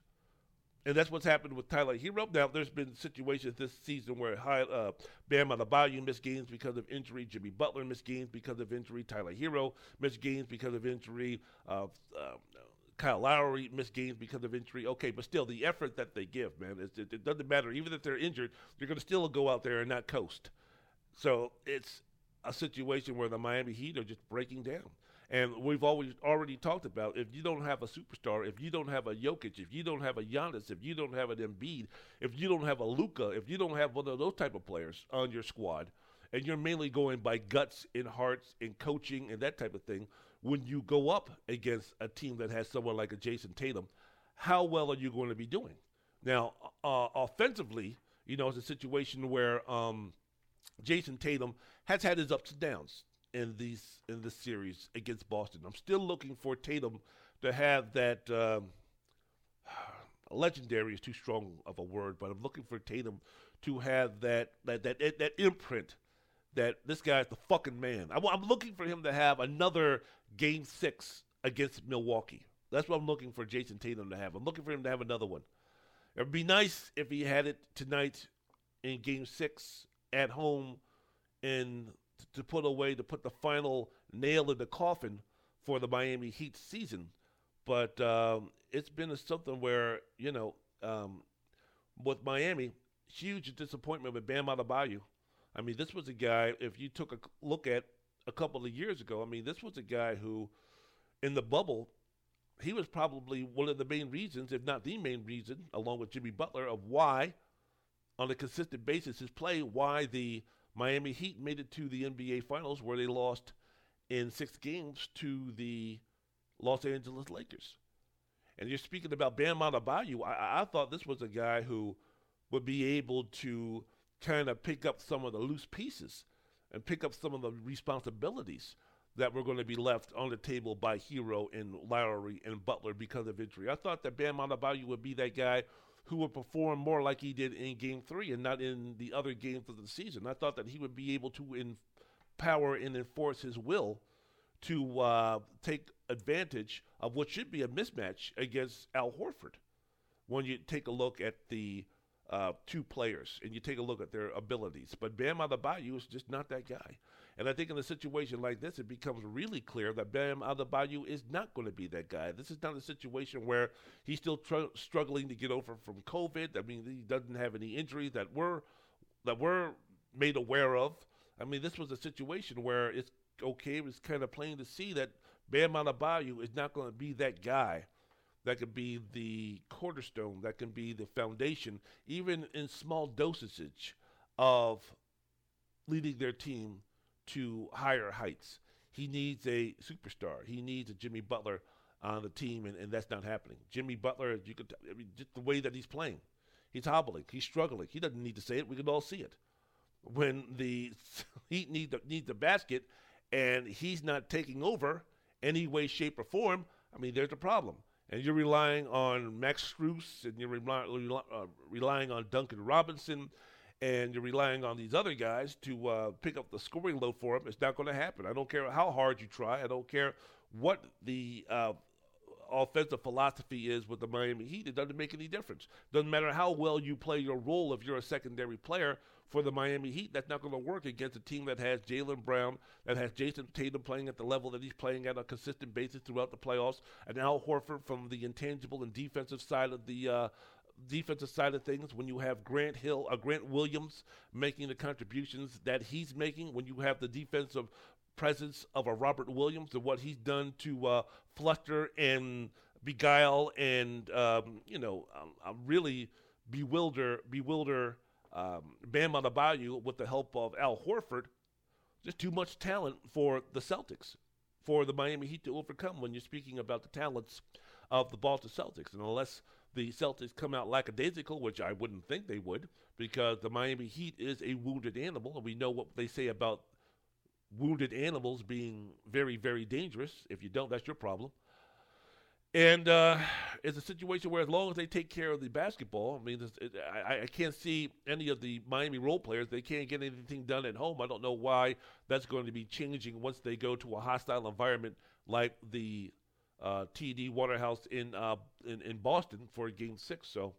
And that's what's happened with Tyler Herro. Now, there's been situations this season where high, uh, Bam Adebayo missed games because of injury. Jimmy Butler missed games because of injury. Tyler Herro missed games because of injury. Uh, uh, Kyle Lowry missed games because of injury. Okay, but still, the effort that they give, man, it, it doesn't matter. Even if they're injured, they're going to still go out there and not coast. So it's a situation where the Miami Heat are just breaking down. And we've always already talked about if you don't have a superstar, if you don't have a Jokic, if you don't have a Giannis, if you don't have an Embiid, if you don't have a Luka, if you don't have one of those type of players on your squad, and you're mainly going by guts and hearts and coaching and that type of thing, when you go up against a team that has someone like a Jayson Tatum, how well are you going to be doing? Now, uh, offensively, you know, it's a situation where um, Jayson Tatum has had his ups and downs in these in this series against Boston. I'm still looking for Tatum to have that. Um, legendary is too strong of a word, but I'm looking for Tatum to have that that that that imprint that this guy's the fucking man. I'm, I'm looking for him to have another game six against Milwaukee. That's what I'm looking for Jayson Tatum to have. I'm looking for him to have another one. It would be nice if he had it tonight in game six at home and to put away, to put the final nail in the coffin for the Miami Heat season. But um, it's been a, something where, you know, um, with Miami, huge disappointment with Bam Adebayo. I mean, this was a guy. If you took a look at a couple of years ago, I mean, this was a guy who, in the bubble, he was probably one of the main reasons, if not the main reason, along with Jimmy Butler, of why, on a consistent basis, his play, why the Miami Heat made it to the NBA Finals, where they lost in six games to the Los Angeles Lakers. And you're speaking about Bam Adebayo. I, I thought this was a guy who would be able to kind of pick up some of the loose pieces and pick up some of the responsibilities that were going to be left on the table by Herro and Lowry and Butler because of injury. I thought that Bam Adebayo would be that guy who would perform more like he did in Game Three and not in the other games of the season. I thought that he would be able to empower and enforce his will to uh, take advantage of what should be a mismatch against Al Horford. When you take a look at the uh, two players and you take a look at their abilities, but Bam Adebayo is just not that guy. And I think in a situation like this, it becomes really clear that Bam Adebayo is not going to be that guy. This is not a situation where he's still tr- struggling to get over from COVID. I mean, he doesn't have any injuries that were that were made aware of. I mean, this was a situation where it's okay. It's kind of plain to see that Bam Adebayo is not going to be that guy that could be the cornerstone, that can be the foundation, even in small dosages of leading their team to higher heights. He needs a superstar. He needs a Jimmy Butler on the team, and, and that's not happening. Jimmy Butler, you could, I mean, just the way that he's playing, he's hobbling, he's struggling. He doesn't need to say it. We can all see it. When the Heat need the, need the basket, and he's not taking over any way, shape, or form. I mean, there's a problem. And you're relying on Max Strus, and you're rely, uh, relying on Duncan Robinson, and you're relying on these other guys to uh, pick up the scoring load for them, it's not going to happen. I don't care how hard you try. I don't care what the uh, offensive philosophy is with the Miami Heat. It doesn't make any difference. Doesn't matter how well you play your role if you're a secondary player for the Miami Heat. That's not going to work against a team that has Jaylen Brown, that has Jayson Tatum playing at the level that he's playing at a consistent basis throughout the playoffs, and Al Horford from the intangible and defensive side of the uh, defensive side of things, when you have Grant Hill, uh, Grant Williams making the contributions that he's making, when you have the defensive presence of a Robert Williams and what he's done to uh, fluster and beguile and um, you know um, really bewilder bewilder um, Bam Adebayo with the help of Al Horford. Just too much talent for the Celtics, for the Miami Heat to overcome. When you're speaking about the talents of the Boston Celtics, and unless the Celtics come out lackadaisical, which I wouldn't think they would, because the Miami Heat is a wounded animal, and we know what they say about wounded animals being very, very dangerous. If you don't, that's your problem. And uh, it's a situation where, as long as they take care of the basketball, I mean, it, I, I, can't see any of the Miami role players. They can't get anything done at home. I don't know why that's going to be changing once they go to a hostile environment like the uh, TD Waterhouse in, uh, in in Boston for Game Six. So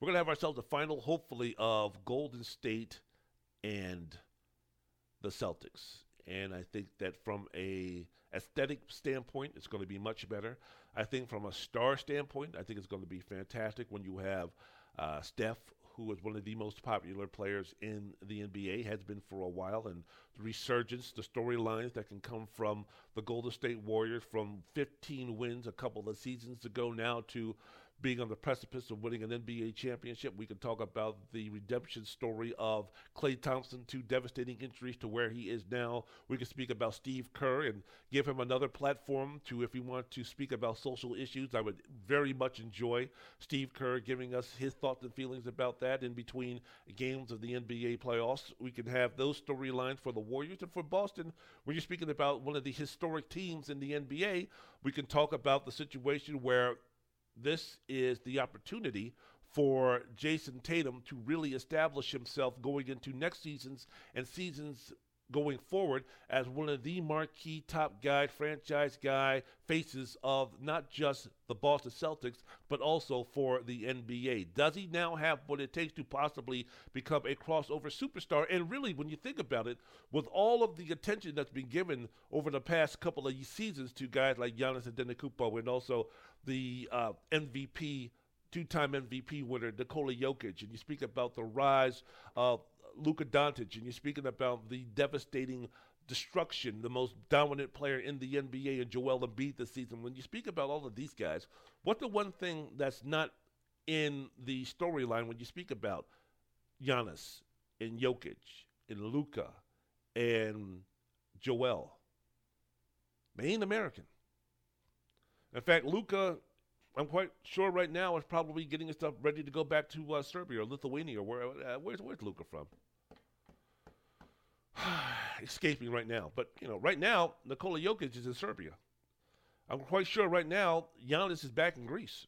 we're gonna have ourselves a final, hopefully, of Golden State and the Celtics. And I think that from a aesthetic standpoint, it's going to be much better. I think from a star standpoint, I think it's going to be fantastic when you have uh, Steph, who is one of the most popular players in the NBA, has been for a while, and the resurgence, the storylines that can come from the Golden State Warriors from 15 wins a couple of seasons ago now to being on the precipice of winning an NBA championship. We can talk about the redemption story of Klay Thompson, two devastating injuries to where he is now. We can speak about Steve Kerr and give him another platform to, if we want to speak about social issues. I would very much enjoy Steve Kerr giving us his thoughts and feelings about that in between games of the NBA playoffs. We can have those storylines for the Warriors and for Boston. When you're speaking about one of the historic teams in the NBA, we can talk about the situation where this is the opportunity for Jayson Tatum to really establish himself going into next seasons and seasons going forward as one of the marquee top guy, franchise guy faces of not just the Boston Celtics, but also for the NBA. Does he now have what it takes to possibly become a crossover superstar? And really, when you think about it, with all of the attention that's been given over the past couple of seasons to guys like Giannis Antetokounmpo and also the uh, MVP two-time MVP winner Nikola Jokic, and you speak about the rise of Luka Doncic, and you're speaking about the devastating destruction, the most dominant player in the NBA, and Joel Embiid this season. When you speak about all of these guys, what's the one thing that's not in the storyline when you speak about Giannis and Jokic and Luka and Joel? They ain't American. In fact, Luka, I'm quite sure right now is probably getting his stuff ready to go back to uh, Serbia or Lithuania. Or where, uh, where's where's Luka from? Escaping right now, but you know, right now Nikola Jokic is in Serbia. I'm quite sure right now Giannis is back in Greece.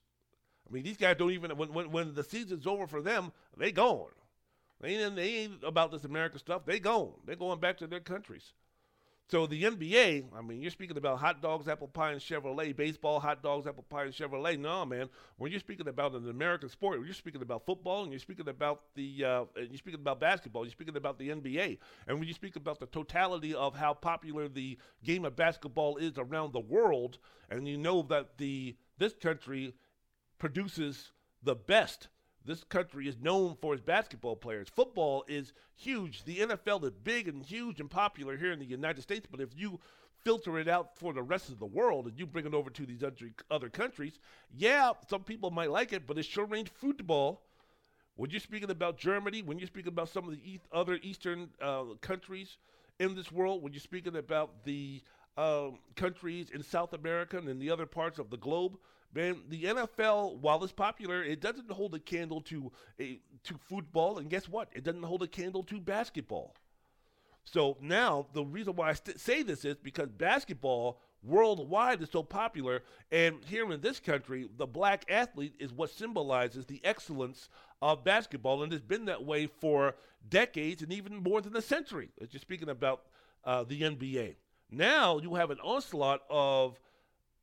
I mean, these guys don't even when when, when the season's over for them, they gone. They ain't, they ain't about this American stuff. They gone. They're going back to their countries. So the NBA, I mean, you're speaking about hot dogs, apple pie, and Chevrolet, baseball, hot dogs, apple pie, and Chevrolet. No, man. When you're speaking about an American sport, you're speaking about football, and you're speaking about the, uh, you're speaking about basketball, you're speaking about the NBA, and when you speak about the totality of how popular the game of basketball is around the world, and you know that the this country produces the best this country is known for its basketball players. Football is huge. The NFL is big and huge and popular here in the United States, but if you filter it out for the rest of the world and you bring it over to these other countries, yeah, some people might like it, but it's sure ain't football. When you're speaking about Germany, when you're speaking about some of the other Eastern uh, countries in this world, when you're speaking about the uh, countries in South America and in the other parts of the globe, Man, the NFL, while it's popular, it doesn't hold a candle to a to football, and guess what? It doesn't hold a candle to basketball. So now the reason why I st- say this is because basketball worldwide is so popular, and here in this country, the black athlete is what symbolizes the excellence of basketball, and it's been that way for decades and even more than a century. Just speaking about uh, the NBA. Now you have an onslaught of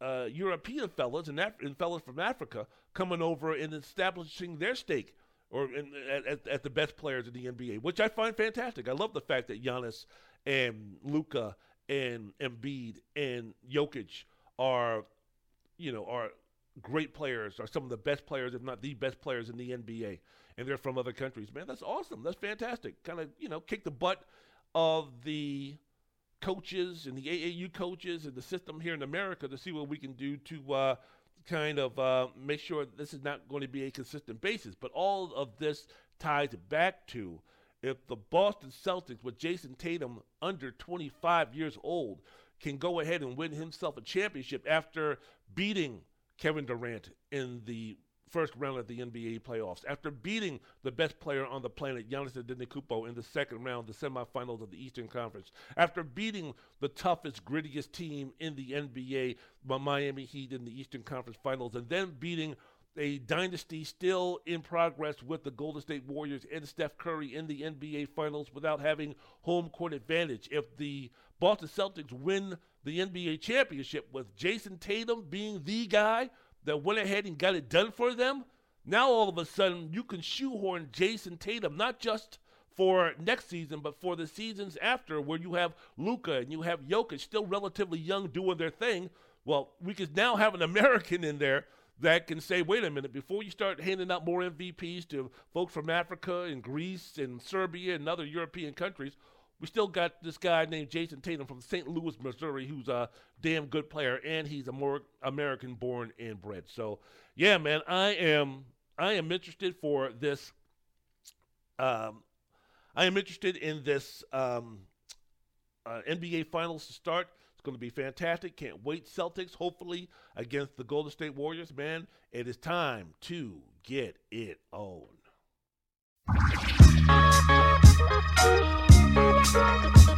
uh, European fellas and, Af- and fellas from Africa coming over and establishing their stake or in, at, at, the best players in the NBA, which I find fantastic. I love the fact that Giannis and Luka and Embiid and Jokic are, you know, are great players, are some of the best players, if not the best players in the NBA, and they're from other countries. Man, that's awesome. That's fantastic. Kind of, you know, kick the butt of the coaches and the AAU coaches and the system here in America to see what we can do to uh, kind of uh, make sure this is not going to be a consistent basis. But all of this ties back to if the Boston Celtics with Jayson Tatum under 25 years old can go ahead and win himself a championship after beating Kevin Durant in the first round of the NBA playoffs. After beating the best player on the planet, Giannis Antetokounmpo, in the second round, the semifinals of the Eastern Conference. After beating the toughest, grittiest team in the NBA, the Miami Heat, in the Eastern Conference Finals, and then beating a dynasty still in progress with the Golden State Warriors and Steph Curry in the NBA Finals without having home court advantage. If the Boston Celtics win the NBA championship with Jayson Tatum being the guy that went ahead and got it done for them. Now all of a sudden you can shoehorn Jayson Tatum not just for next season, but for the seasons after, where you have Luka and you have Jokic still relatively young doing their thing. Well, we could now have an American in there that can say, wait a minute, before you start handing out more MVPs to folks from Africa and Greece and Serbia and other European countries, we still got this guy named Jayson Tatum from St. Louis, Missouri, who's a damn good player, and he's a more American born and bred. So, yeah, man, I am I am interested for this. Um, I am interested in this um, uh, NBA Finals to start. It's going to be fantastic. Can't wait. Celtics, hopefully against the Golden State Warriors. Man, it is time to get it on. Final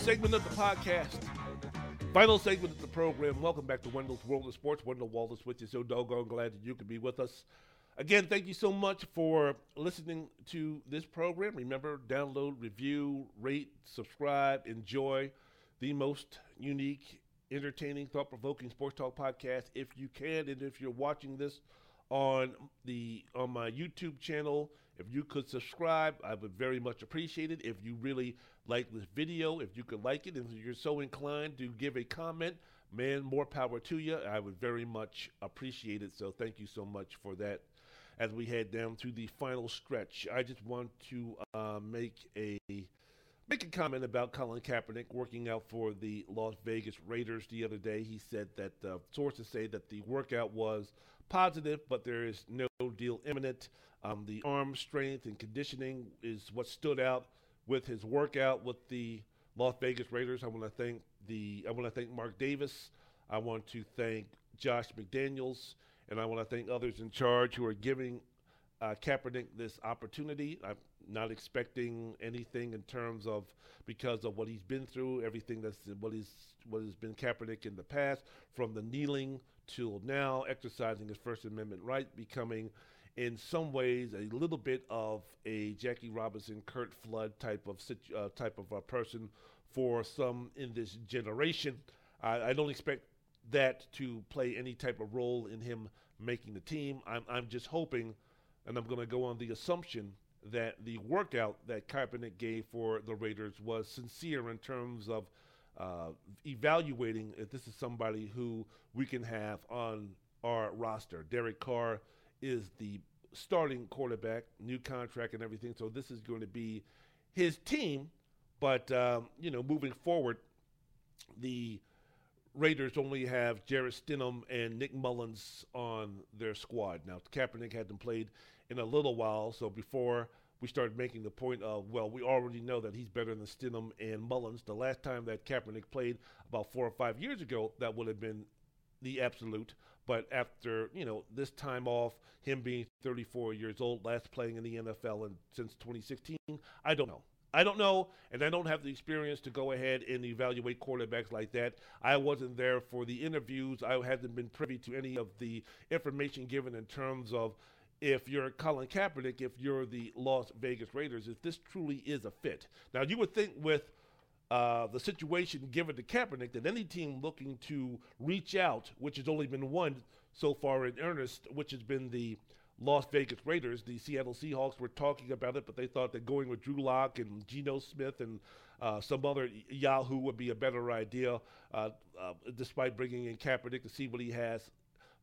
segment of the podcast. Final segment of the program. Welcome back to Wendell's World of Sports. Wendell Wallace with you. So doggone glad that you could be with us. Again, thank you so much for listening to this program. Remember, download, review, rate, subscribe, enjoy the most unique, entertaining, thought provoking sports talk podcast if you can. And if you're watching this on the on my YouTube channel, if you could subscribe, I would very much appreciate it. If you really like this video, if you could like it, if you're so inclined to give a comment, man, more power to you. I would very much appreciate it. So thank you so much for that. As we head down to the final stretch, I just want to uh, make a make a comment about Colin Kaepernick working out for the Las Vegas Raiders the other day. He said that uh, sources say that the workout was positive, but there is no deal imminent. Um, the arm strength and conditioning is what stood out with his workout with the Las Vegas Raiders. I want to thank the I want to thank Mark Davis. I want to thank Josh McDaniels, and I want to thank others in charge who are giving uh, Kaepernick this opportunity. I'm not expecting anything in terms of because of what he's been through, everything that's what he's what has been Kaepernick in the past, from the kneeling till now, exercising his First Amendment right, becoming in some ways a little bit of a Jackie Robinson, Curt Flood type of uh, type of a person for some in this generation. I, I, don't expect that to play any type of role in him making the team. I'm, I'm just hoping, and I'm going to go on the assumption that the workout that Kaepernick gave for the Raiders was sincere in terms of uh, evaluating if this is somebody who we can have on our roster. Derek Carr is the starting quarterback, new contract and everything. So this is going to be his team. But um, you know, moving forward, the Raiders only have Jarrett Stidham and Nick Mullens on their squad. Now Kaepernick hadn't played in a little while, so before we started making the point of, well, we already know that he's better than Stidham and Mullens. The last time that Kaepernick played about four or five years ago, that would have been the absolute. But after you know this time off, him being 34 years old, last playing in the NFL and since 2016, I don't know. I don't know, and I don't have the experience to go ahead and evaluate quarterbacks like that. I wasn't there for the interviews. I hadn't been privy to any of the information given in terms of if you're Colin Kaepernick, if you're the Las Vegas Raiders, if this truly is a fit. Now, you would think with uh, the situation given to Kaepernick that any team looking to reach out, which has only been one so far in earnest, which has been the Las Vegas Raiders. The Seattle Seahawks were talking about it, but they thought that going with Drew Lock and Geno Smith and uh, some other Yahoo would be a better idea, uh, uh, despite bringing in Kaepernick to see what he has.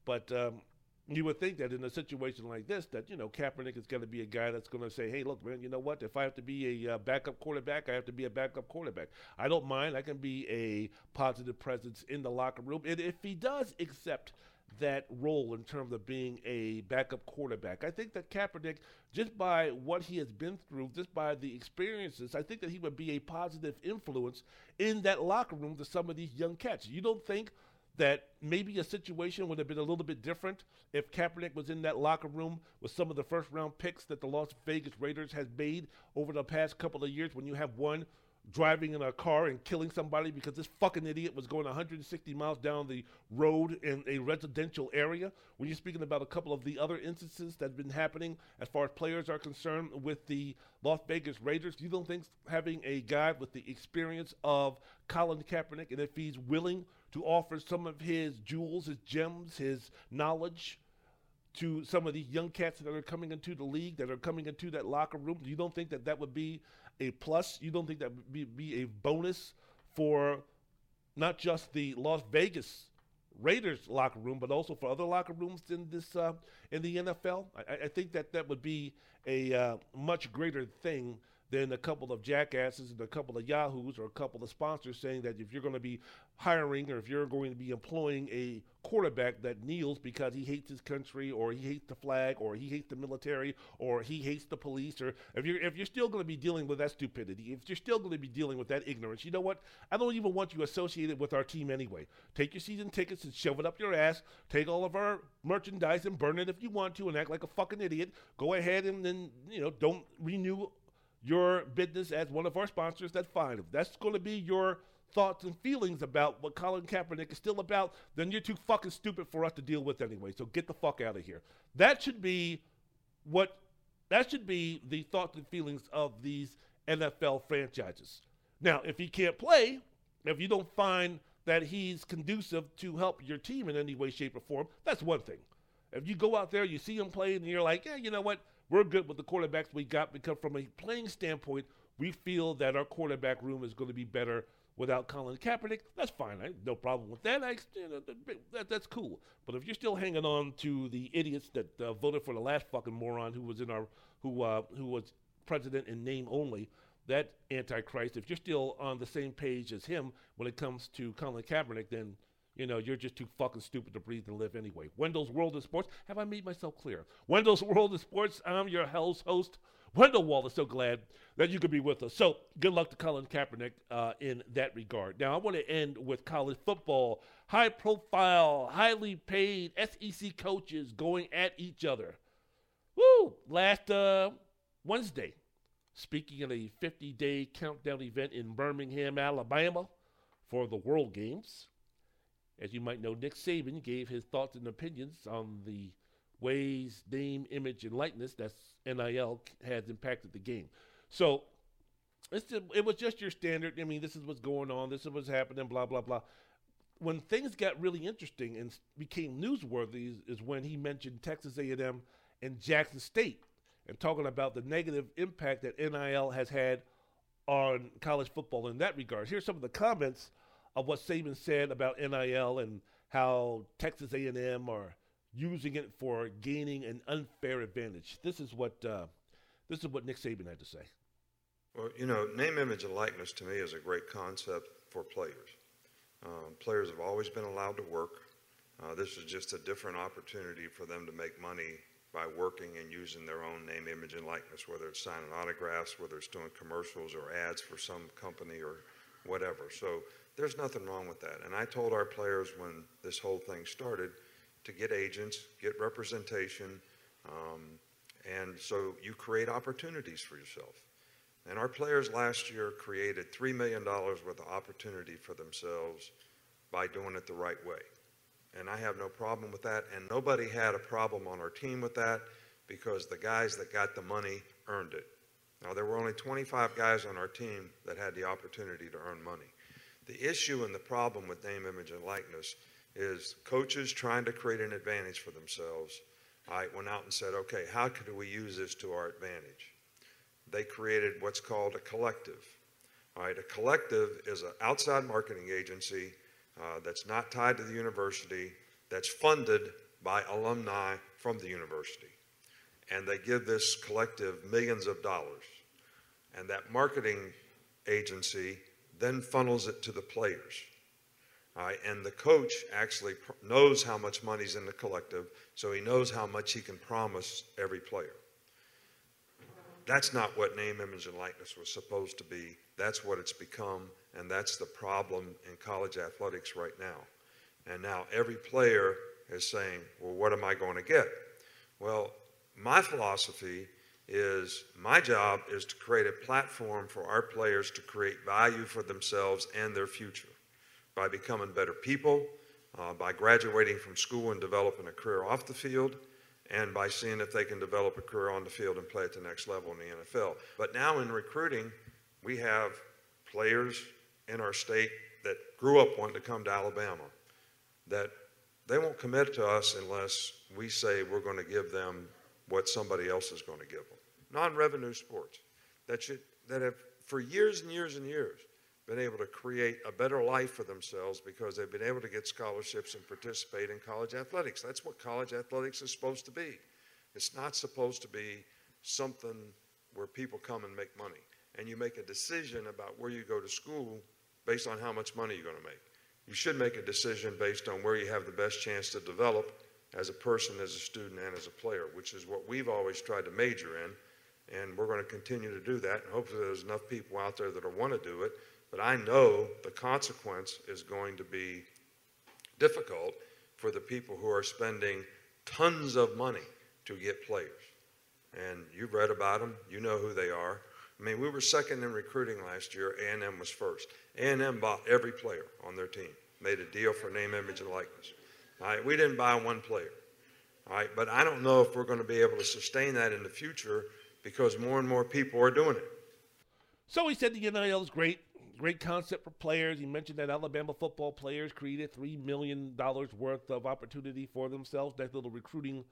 But um, you would think that in a situation like this, that you know Kaepernick is going to be a guy that's going to say, "Hey, look, man, you know what? If I have to be a uh, backup quarterback, I have to be a backup quarterback. I don't mind. I can be a positive presence in the locker room, and if he does accept." That role in terms of being a backup quarterback. I think that Kaepernick, just by what he has been through, just by the experiences, I think that he would be a positive influence in that locker room to some of these young cats. You don't think that maybe a situation would have been a little bit different if Kaepernick was in that locker room with some of the first round picks that the Las Vegas Raiders has made over the past couple of years when you have one driving in a car and killing somebody because this fucking idiot was going 160 miles down the road in a residential area. When you're speaking about a couple of the other instances that have been happening as far as players are concerned with the Las Vegas Raiders, you don't think having a guy with the experience of Colin Kaepernick and if he's willing to offer some of his jewels, his gems, his knowledge to some of these young cats that are coming into the league, that are coming into that locker room? You don't think that that would be a plus? You don't think that would be, be a bonus for not just the Las Vegas Raiders locker room, but also for other locker rooms in this uh, in the NFL? I, I, think that that would be a uh, much greater thing than a couple of jackasses and a couple of yahoos or a couple of sponsors saying that if you're going to be hiring or if you're going to be employing a quarterback that kneels because he hates his country or he hates the flag or he hates the military or he hates the police or if you're if you're still going to be dealing with that stupidity if you're still going to be dealing with that ignorance you know what? I don't even want you associated with our team anyway. Take your season tickets and shove it up your ass. Take all of our merchandise and burn it if you want to and act like a fucking idiot. Go ahead and then you know don't renew your business as one of our sponsors, that's fine. If that's going to be your thoughts and feelings about what Colin Kaepernick is still about, then you're too fucking stupid for us to deal with anyway. So get the fuck out of here. That should be what that should be the thoughts and feelings of these NFL franchises. Now, if he can't play, if you don't find that he's conducive to help your team in any way, shape, or form, that's one thing. If you go out there, you see him play, and you're like, yeah, you know what? We're good with the quarterbacks we got because from a playing standpoint, we feel that our quarterback room is going to be better without Colin Kaepernick. That's fine. I no problem with that. I, you know, that, that's cool. But if you're still hanging on to the idiots that uh, voted for the last fucking moron who was in our who uh, who was president in name only, that antichrist, if you're still on the same page as him when it comes to Colin Kaepernick, then you know, you're just too fucking stupid to breathe and live anyway. Wendell's World of Sports. Have I made myself clear? Wendell's World of Sports. I'm your hell's host, Wendell Wallace. So glad that you could be with us. So good luck to Colin Kaepernick uh, in that regard. Now, I want to end with college football. High profile, highly paid SEC coaches going at each other. Woo! Last uh, Wednesday, speaking at a 50 day countdown event in Birmingham, Alabama for the World Games. As you might know, Nick Saban gave his thoughts and opinions on the ways name, image, and likeness that's NIL has impacted the game. So just, it was just your standard. I mean, this is what's going on. This is what's happening. Blah blah blah. When things got really interesting and became newsworthy is when he mentioned Texas A&M and Jackson State and talking about the negative impact that NIL has had on college football in that regard. Here's some of the comments of what Saban said about NIL and how Texas A&M are using it for gaining an unfair advantage. This is what uh, this is what Nick Saban had to say. Well, you know, name, image, and likeness to me is a great concept for players. Um, players have always been allowed to work. Uh, this is just a different opportunity for them to make money by working and using their own name, image, and likeness, whether it's signing autographs, whether it's doing commercials or ads for some company or whatever. So there's nothing wrong with that. And I told our players when this whole thing started to get agents, get representation, um, and so you create opportunities for yourself. And our players last year created $3 million worth of opportunity for themselves by doing it the right way and I have no problem with that. And nobody had a problem on our team with that because the guys that got the money earned it. Now, there were only 25 guys on our team that had the opportunity to earn money. The issue and the problem with name, image, and likeness is coaches trying to create an advantage for themselves. I went out and said, okay, how could we use this to our advantage? They created what's called a collective. All right, a collective is an outside marketing agency uh, that's not tied to the university, that's funded by alumni from the university. And they give this collective millions of dollars. And that marketing agency then funnels it to the players. And the coach actually knows how much money's in the collective, so he knows how much he can promise every player. That's not what name, image, and likeness was supposed to be. That's what it's become, and that's the problem in college athletics right now. And now every player is saying, well, what am I going to get? Well, my philosophy is my job is to create a platform for our players to create value for themselves and their future by becoming better people, uh, by graduating from school and developing a career off the field, and by seeing if they can develop a career on the field and play at the next level in the NFL. But now in recruiting, we have players in our state that grew up wanting to come to Alabama that they won't commit to us unless we say we're going to give them what somebody else is going to give them. Non-revenue sports that should that have for years and years and years been able to create a better life for themselves because they've been able to get scholarships and participate in college athletics. That's what college athletics is supposed to be. It's not supposed to be something where people come and make money and you make a decision about where you go to school based on how much money you're going to make. You should make a decision based on where you have the best chance to develop as a person, as a student, and as a player, which is what we've always tried to major in. And we're going to continue to do that. And hopefully, there's enough people out there that want to do it. But I know the consequence is going to be difficult for the people who are spending tons of money to get players. And you've read about them, you know who they are. I mean, we were second in recruiting last year. A&M was first. A&M bought every player on their team, made a deal for name, image, and likeness. All right, we didn't buy one player. All right, but I don't know if we're going to be able to sustain that in the future because more and more people are doing it. So he said the NIL is great, great concept for players. He mentioned that Alabama football players created $3 million worth of opportunity for themselves. That little recruiting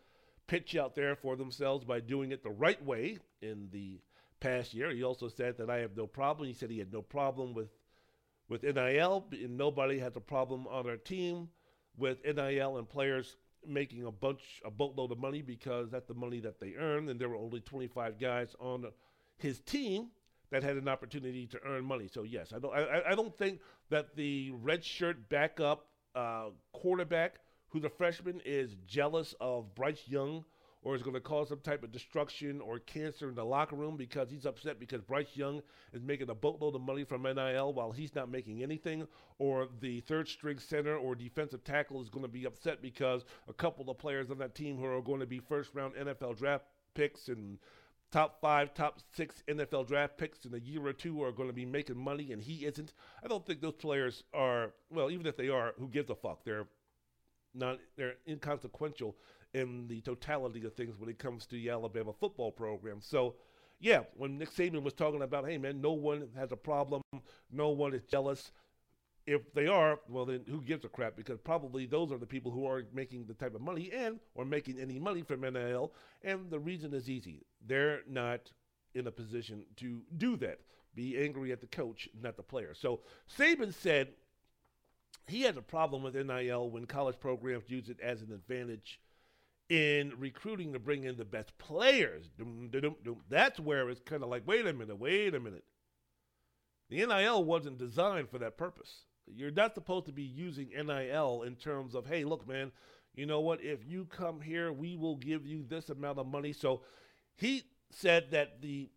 pitch out there for themselves by doing it the right way in the past year. He also said that I have no problem. He said he had no problem with with NIL, and nobody has a problem on our team with NIL and players making a bunch, a boatload of money because that's the money that they earn. And there were only 25 guys on his team that had an opportunity to earn money. So yes, I don't, I, I don't think that the red shirt backup uh, quarterback, who's a freshman, is jealous of Bryce Young or is going to cause some type of destruction or cancer in the locker room because he's upset because Bryce Young is making a boatload of money from NIL while he's not making anything, or the third string center or defensive tackle is going to be upset because a couple of players on that team who are going to be first round NFL draft picks and top five, top six NFL draft picks in a year or two are going to be making money and he isn't. I don't think those players are, well, even if they are, who gives a fuck? They're not, they're inconsequential in the totality of things when it comes to the Alabama football program. So, yeah, when Nick Saban was talking about, hey, man, no one has a problem, no one is jealous. If they are, well, then who gives a crap? Because probably those are the people who are making the type of money and or making any money from NIL. And the reason is easy: they're not in a position to do that. Be angry at the coach, not the player. So Saban said he has a problem with NIL when college programs use it as an advantage in recruiting to bring in the best players. That's where it's kind of like, wait a minute, wait a minute. The NIL wasn't designed for that purpose. You're not supposed to be using NIL in terms of, hey, look, man, you know what? If you come here, we will give you this amount of money. So he said that the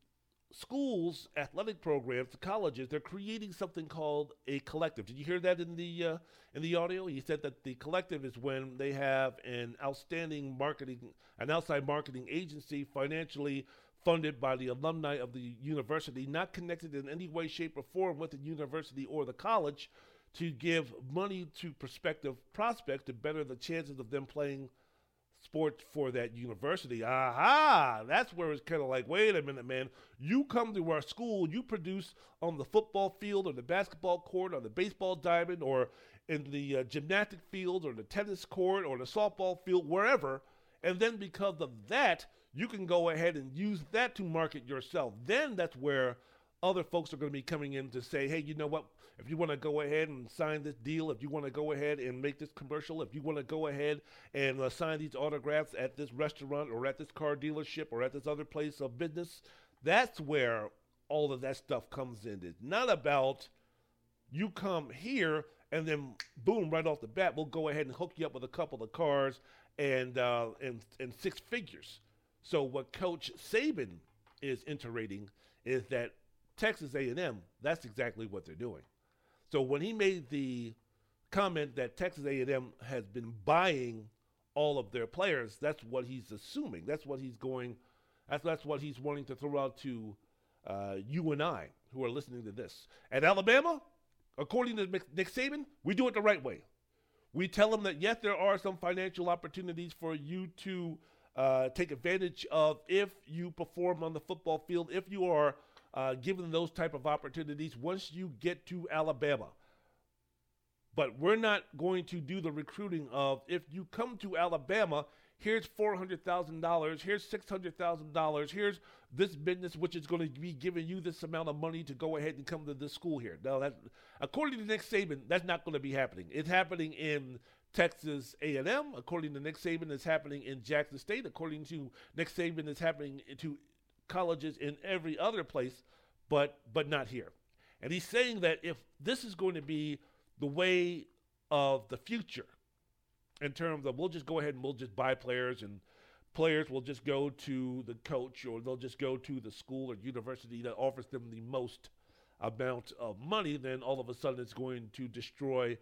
schools, athletic programs, colleges, they're creating something called a collective. Did you hear that in the uh, in the audio? He said that the collective is when they have an outstanding marketing, an outside marketing agency, financially funded by the alumni of the university, not connected in any way, shape, or form with the university or the college, to give money to prospective prospects to better the chances of them playing sports for that university. Aha! That's where it's kind of like, wait a minute, man. You come to our school, you produce on the football field or the basketball court or the baseball diamond or in the uh, gymnastic field or the tennis court or the softball field, wherever. And then because of that, you can go ahead and use that to market yourself. Then that's where other folks are going to be coming in to say, hey, you know what? If you want to go ahead and sign this deal, if you want to go ahead and make this commercial, if you want to go ahead and uh, sign these autographs at this restaurant or at this car dealership or at this other place of business, that's where all of that stuff comes in. It's not about you come here and then boom, right off the bat, we'll go ahead and hook you up with a couple of cars and uh, and and six figures. So what Coach Saban is iterating is that Texas A&M, that's exactly what they're doing. So when he made the comment that Texas A&M has been buying all of their players, that's what he's assuming. That's what he's going. That's that's what he's wanting to throw out to uh, you and I who are listening to this. At Alabama, according to Nick Saban, we do it the right way. We tell them that yes, there are some financial opportunities for you to uh, take advantage of if you perform on the football field, if you are uh, given those type of opportunities once you get to Alabama. But we're not going to do the recruiting of if you come to Alabama, here's $400,000, here's $600,000, here's this business which is going to be giving you this amount of money to go ahead and come to this school here. Now, that, according to Nick Saban, that's not going to be happening. It's happening in Texas A&M. According to Nick Saban, it's happening in Jackson State. According to Nick Saban, it's happening to colleges in every other place, but but not here. And he's saying that if this is going to be the way of the future, in terms of we'll just go ahead and we'll just buy players and players will just go to the coach or they'll just go to the school or university that offers them the most amount of money, then all of a sudden it's going to destroy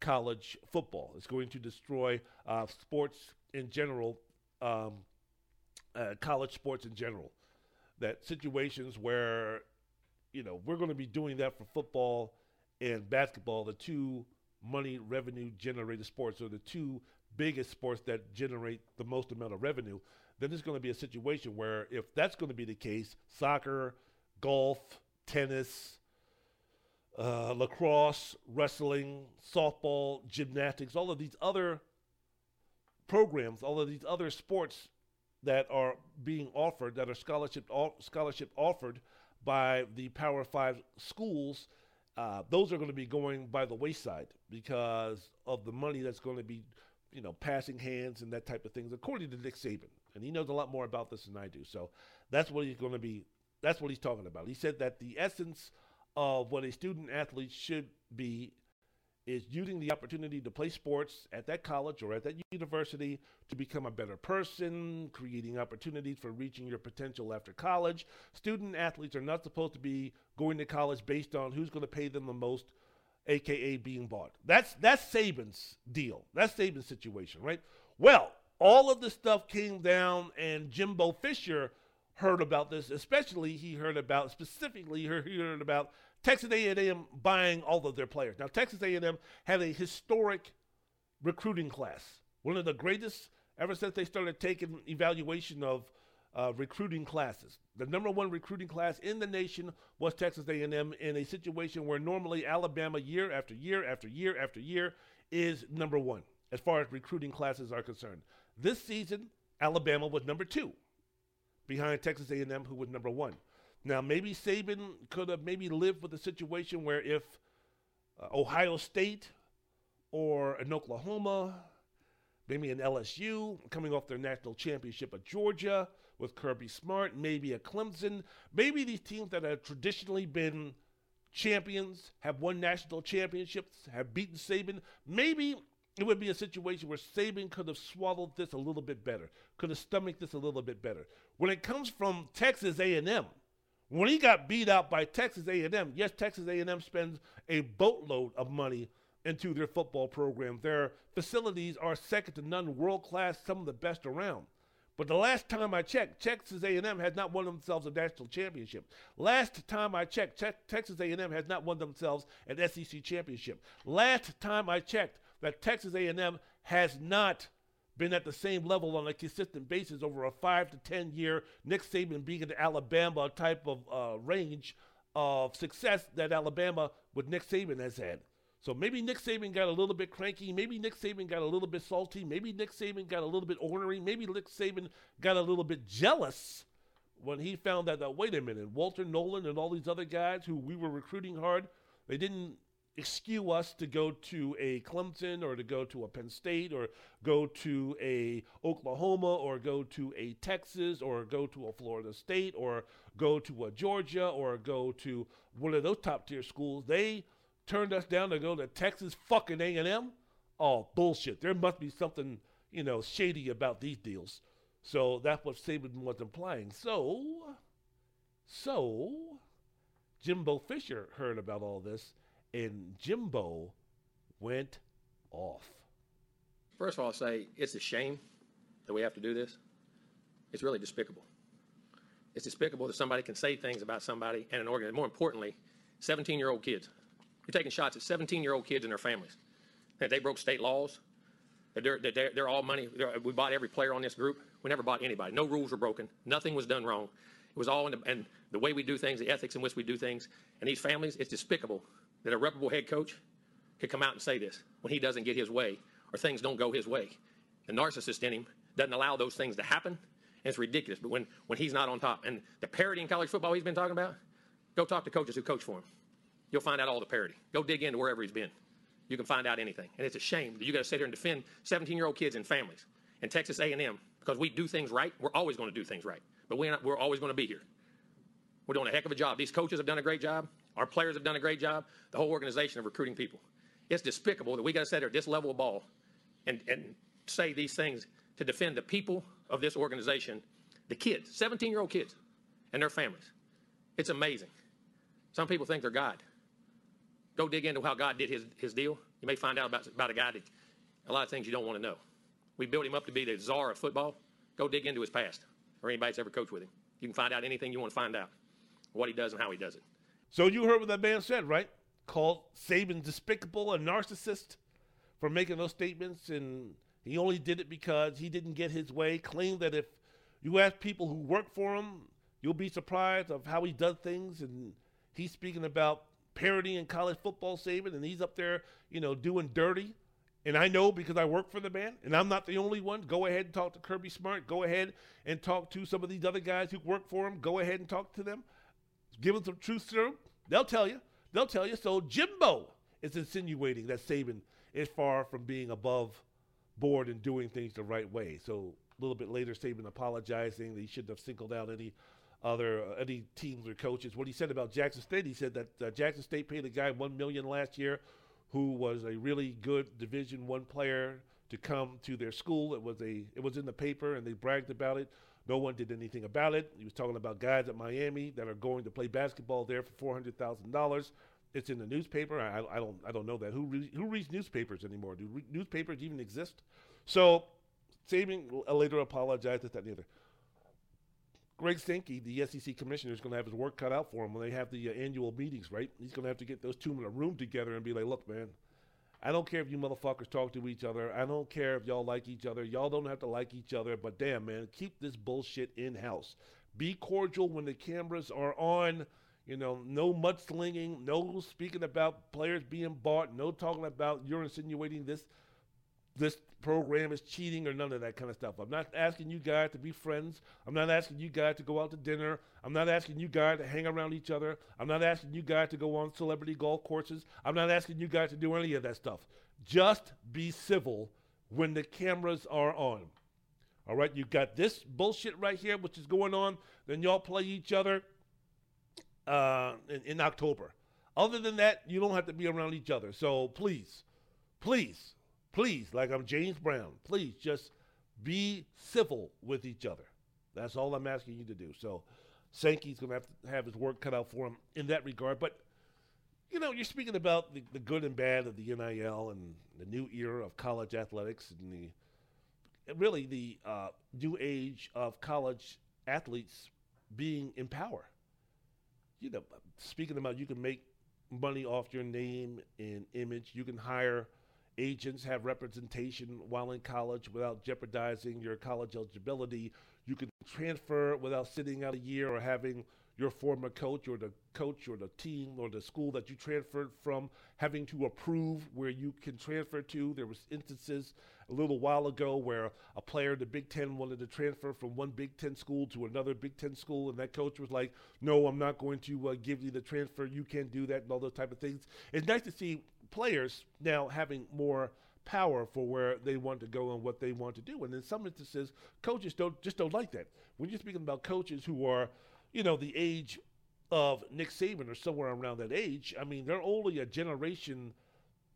college football. It's going to destroy uh, sports in general, um, uh, college sports in general that situations where, you know, we're going to be doing that for football and basketball, the two money revenue generated sports, or the two biggest sports that generate the most amount of revenue, then there's going to be a situation where if that's going to be the case, soccer, golf, tennis, uh, lacrosse, wrestling, softball, gymnastics, all of these other programs, all of these other sports that are being offered, that are scholarship scholarship offered by the Power Five schools, uh, those are going to be going by the wayside because of the money that's going to be, you know, passing hands and that type of things, according to Nick Saban, and he knows a lot more about this than I do. So that's what he's going to be. That's what he's talking about. He said that the essence of what a student athlete should be is using the opportunity to play sports at that college or at that university to become a better person, creating opportunities for reaching your potential after college. Student athletes are not supposed to be going to college based on who's going to pay them the most, aka being bought. That's that's Saban's deal. That's Saban's situation, right? Well, all of this stuff came down and Jimbo Fisher heard about this, especially he heard about specifically he heard about Texas A&M buying all of their players. Now Texas A&M had a historic recruiting class, one of the greatest ever since they started taking evaluation of uh, recruiting classes. The number one recruiting class in the nation was Texas A&M in a situation where normally Alabama year after year after year after year is number one as far as recruiting classes are concerned. This season, Alabama was number two behind Texas A&M, who was number one. Now, maybe Saban could have maybe lived with a situation where if uh, Ohio State or an Oklahoma, maybe an LSU coming off their national championship at Georgia with Kirby Smart, maybe a Clemson, maybe these teams that have traditionally been champions, have won national championships, have beaten Saban, maybe it would be a situation where Saban could have swallowed this a little bit better, could have stomached this a little bit better. When it comes from Texas A&M, when he got beat out by Texas A&M, yes, Texas A&M spends a boatload of money into their football program. Their facilities are second to none, world class, some of the best around. But the last time I checked, Texas A&M has not won themselves a national championship. Last time I checked, Texas A&M has not won themselves an SEC championship. Last time I checked, that Texas A&M has not been at the same level on a consistent basis over a five to ten year Nick Saban being in the Alabama type of uh, range of success that Alabama with Nick Saban has had. So maybe Nick Saban got a little bit cranky. Maybe Nick Saban got a little bit salty. Maybe Nick Saban got a little bit ornery. Maybe Nick Saban got a little bit jealous when he found that, uh, wait a minute, Walter Nolen and all these other guys who we were recruiting hard, they didn't excuse us to go to a Clemson or to go to a Penn State or go to a Oklahoma or go to a Texas or go to a Florida State or go to a Georgia or go to one of those top tier schools. They turned us down to go to Texas fucking A&M. Oh, bullshit. There must be something, you know, shady about these deals. So that's what Saban was implying. So, so Jimbo Fisher heard about all this and Jimbo went off. First of all, I'll say it's a shame that we have to do this. It's really despicable. It's despicable that somebody can say things about somebody and an organization. More importantly, 17 year old kids. You're taking shots at 17 year old kids and their families. That they broke state laws. That they're, they're, they're all money. They're, we bought every player on this group. We never bought anybody. No rules were broken. Nothing was done wrong. It was all in the, and the way we do things, the ethics in which we do things. And these families, it's despicable that a reputable head coach could come out and say this when he doesn't get his way or things don't go his way. The narcissist in him doesn't allow those things to happen, and it's ridiculous. But when, when he's not on top, and the parity in college football he's been talking about, go talk to coaches who coach for him. You'll find out all the parity. Go dig into wherever he's been. You can find out anything. And it's a shame that you got to sit here and defend 17-year-old kids and families in Texas A&M because we do things right. We're always going to do things right, but we're, not, we're always going to be here. We're doing a heck of a job. These coaches have done a great job. Our players have done a great job. The whole organization of recruiting people. It's despicable that we got to sit there at this level of ball and, and say these things to defend the people of this organization, the kids, 17 year old kids, and their families. It's amazing. Some people think they're God. Go dig into how God did his, his deal. You may find out about, about a guy that a lot of things you don't want to know. We built him up to be the czar of football. Go dig into his past or anybody that's ever coached with him. You can find out anything you want to find out, what he does and how he does it. So you heard what that man said, right? Called Saban despicable, a narcissist for making those statements, and he only did it because he didn't get his way. Claimed that if you ask people who work for him, you'll be surprised of how he does things, and he's speaking about parody in college football, Saban, and he's up there, you know, doing dirty. And I know because I work for the man, and I'm not the only one. Go ahead and talk to Kirby Smart. Go ahead and talk to some of these other guys who work for him. Go ahead and talk to them. Give them some truth serum. They'll tell you. They'll tell you. So Jimbo is insinuating that Saban is far from being above board and doing things the right way. So a little bit later, Saban apologizing that he shouldn't have singled out any other uh, any teams or coaches. What he said about Jackson State, he said that uh, Jackson State paid a guy one million last year, who was a really good Division One player to come to their school. It was a it was in the paper and they bragged about it. No one did anything about it. He was talking about guys at Miami that are going to play basketball there for four hundred thousand dollars. It's in the newspaper. I, I, don't I don't know that. Who re- who reads newspapers anymore? Do re- newspapers even exist? So, Saban later apologized. That, that, neither. Greg Sankey, the SEC commissioner, is going to have his work cut out for him when they have the uh, annual meetings, right? He's going to have to get those two in a room together and be like, look, man, I don't care if you motherfuckers talk to each other. I don't care if y'all like each other. Y'all don't have to like each other, but damn, man, keep this bullshit in house. Be cordial when the cameras are on. You know, no mudslinging, no speaking about players being bought, no talking about you're insinuating this this program is cheating or none of that kind of stuff. I'm not asking you guys to be friends. I'm not asking you guys to go out to dinner. I'm not asking you guys to hang around each other. I'm not asking you guys to go on celebrity golf courses. I'm not asking you guys to do any of that stuff. Just be civil when the cameras are on. All right, you got this bullshit right here, which is going on. Then y'all play each other uh, in, in October. Other than that, you don't have to be around each other. So please, please, please, like I'm James Brown, please just be civil with each other. That's all I'm asking you to do. So Sankey's going to have to have his work cut out for him in that regard. But, you know, you're speaking about the, the good and bad of the NIL and the new era of college athletics and the really the uh, new age of college athletes being in power. You know, speaking about you can make money off your name and image. You can hire – agents have representation while in college without jeopardizing your college eligibility. You can transfer without sitting out a year or having your former coach or the coach or the team or the school that you transferred from having to approve where you can transfer to. There was instances a little while ago where a player in the Big Ten wanted to transfer from one Big Ten school to another Big Ten school, and that coach was like, "No, I'm not going to uh, give you the transfer. You can't do that," and all those type of things. It's nice to see players now having more power for where they want to go and what they want to do. And in some instances, coaches don't just don't like that. When you're speaking about coaches who are, you know, the age of Nick Saban or somewhere around that age, I mean, they're only a generation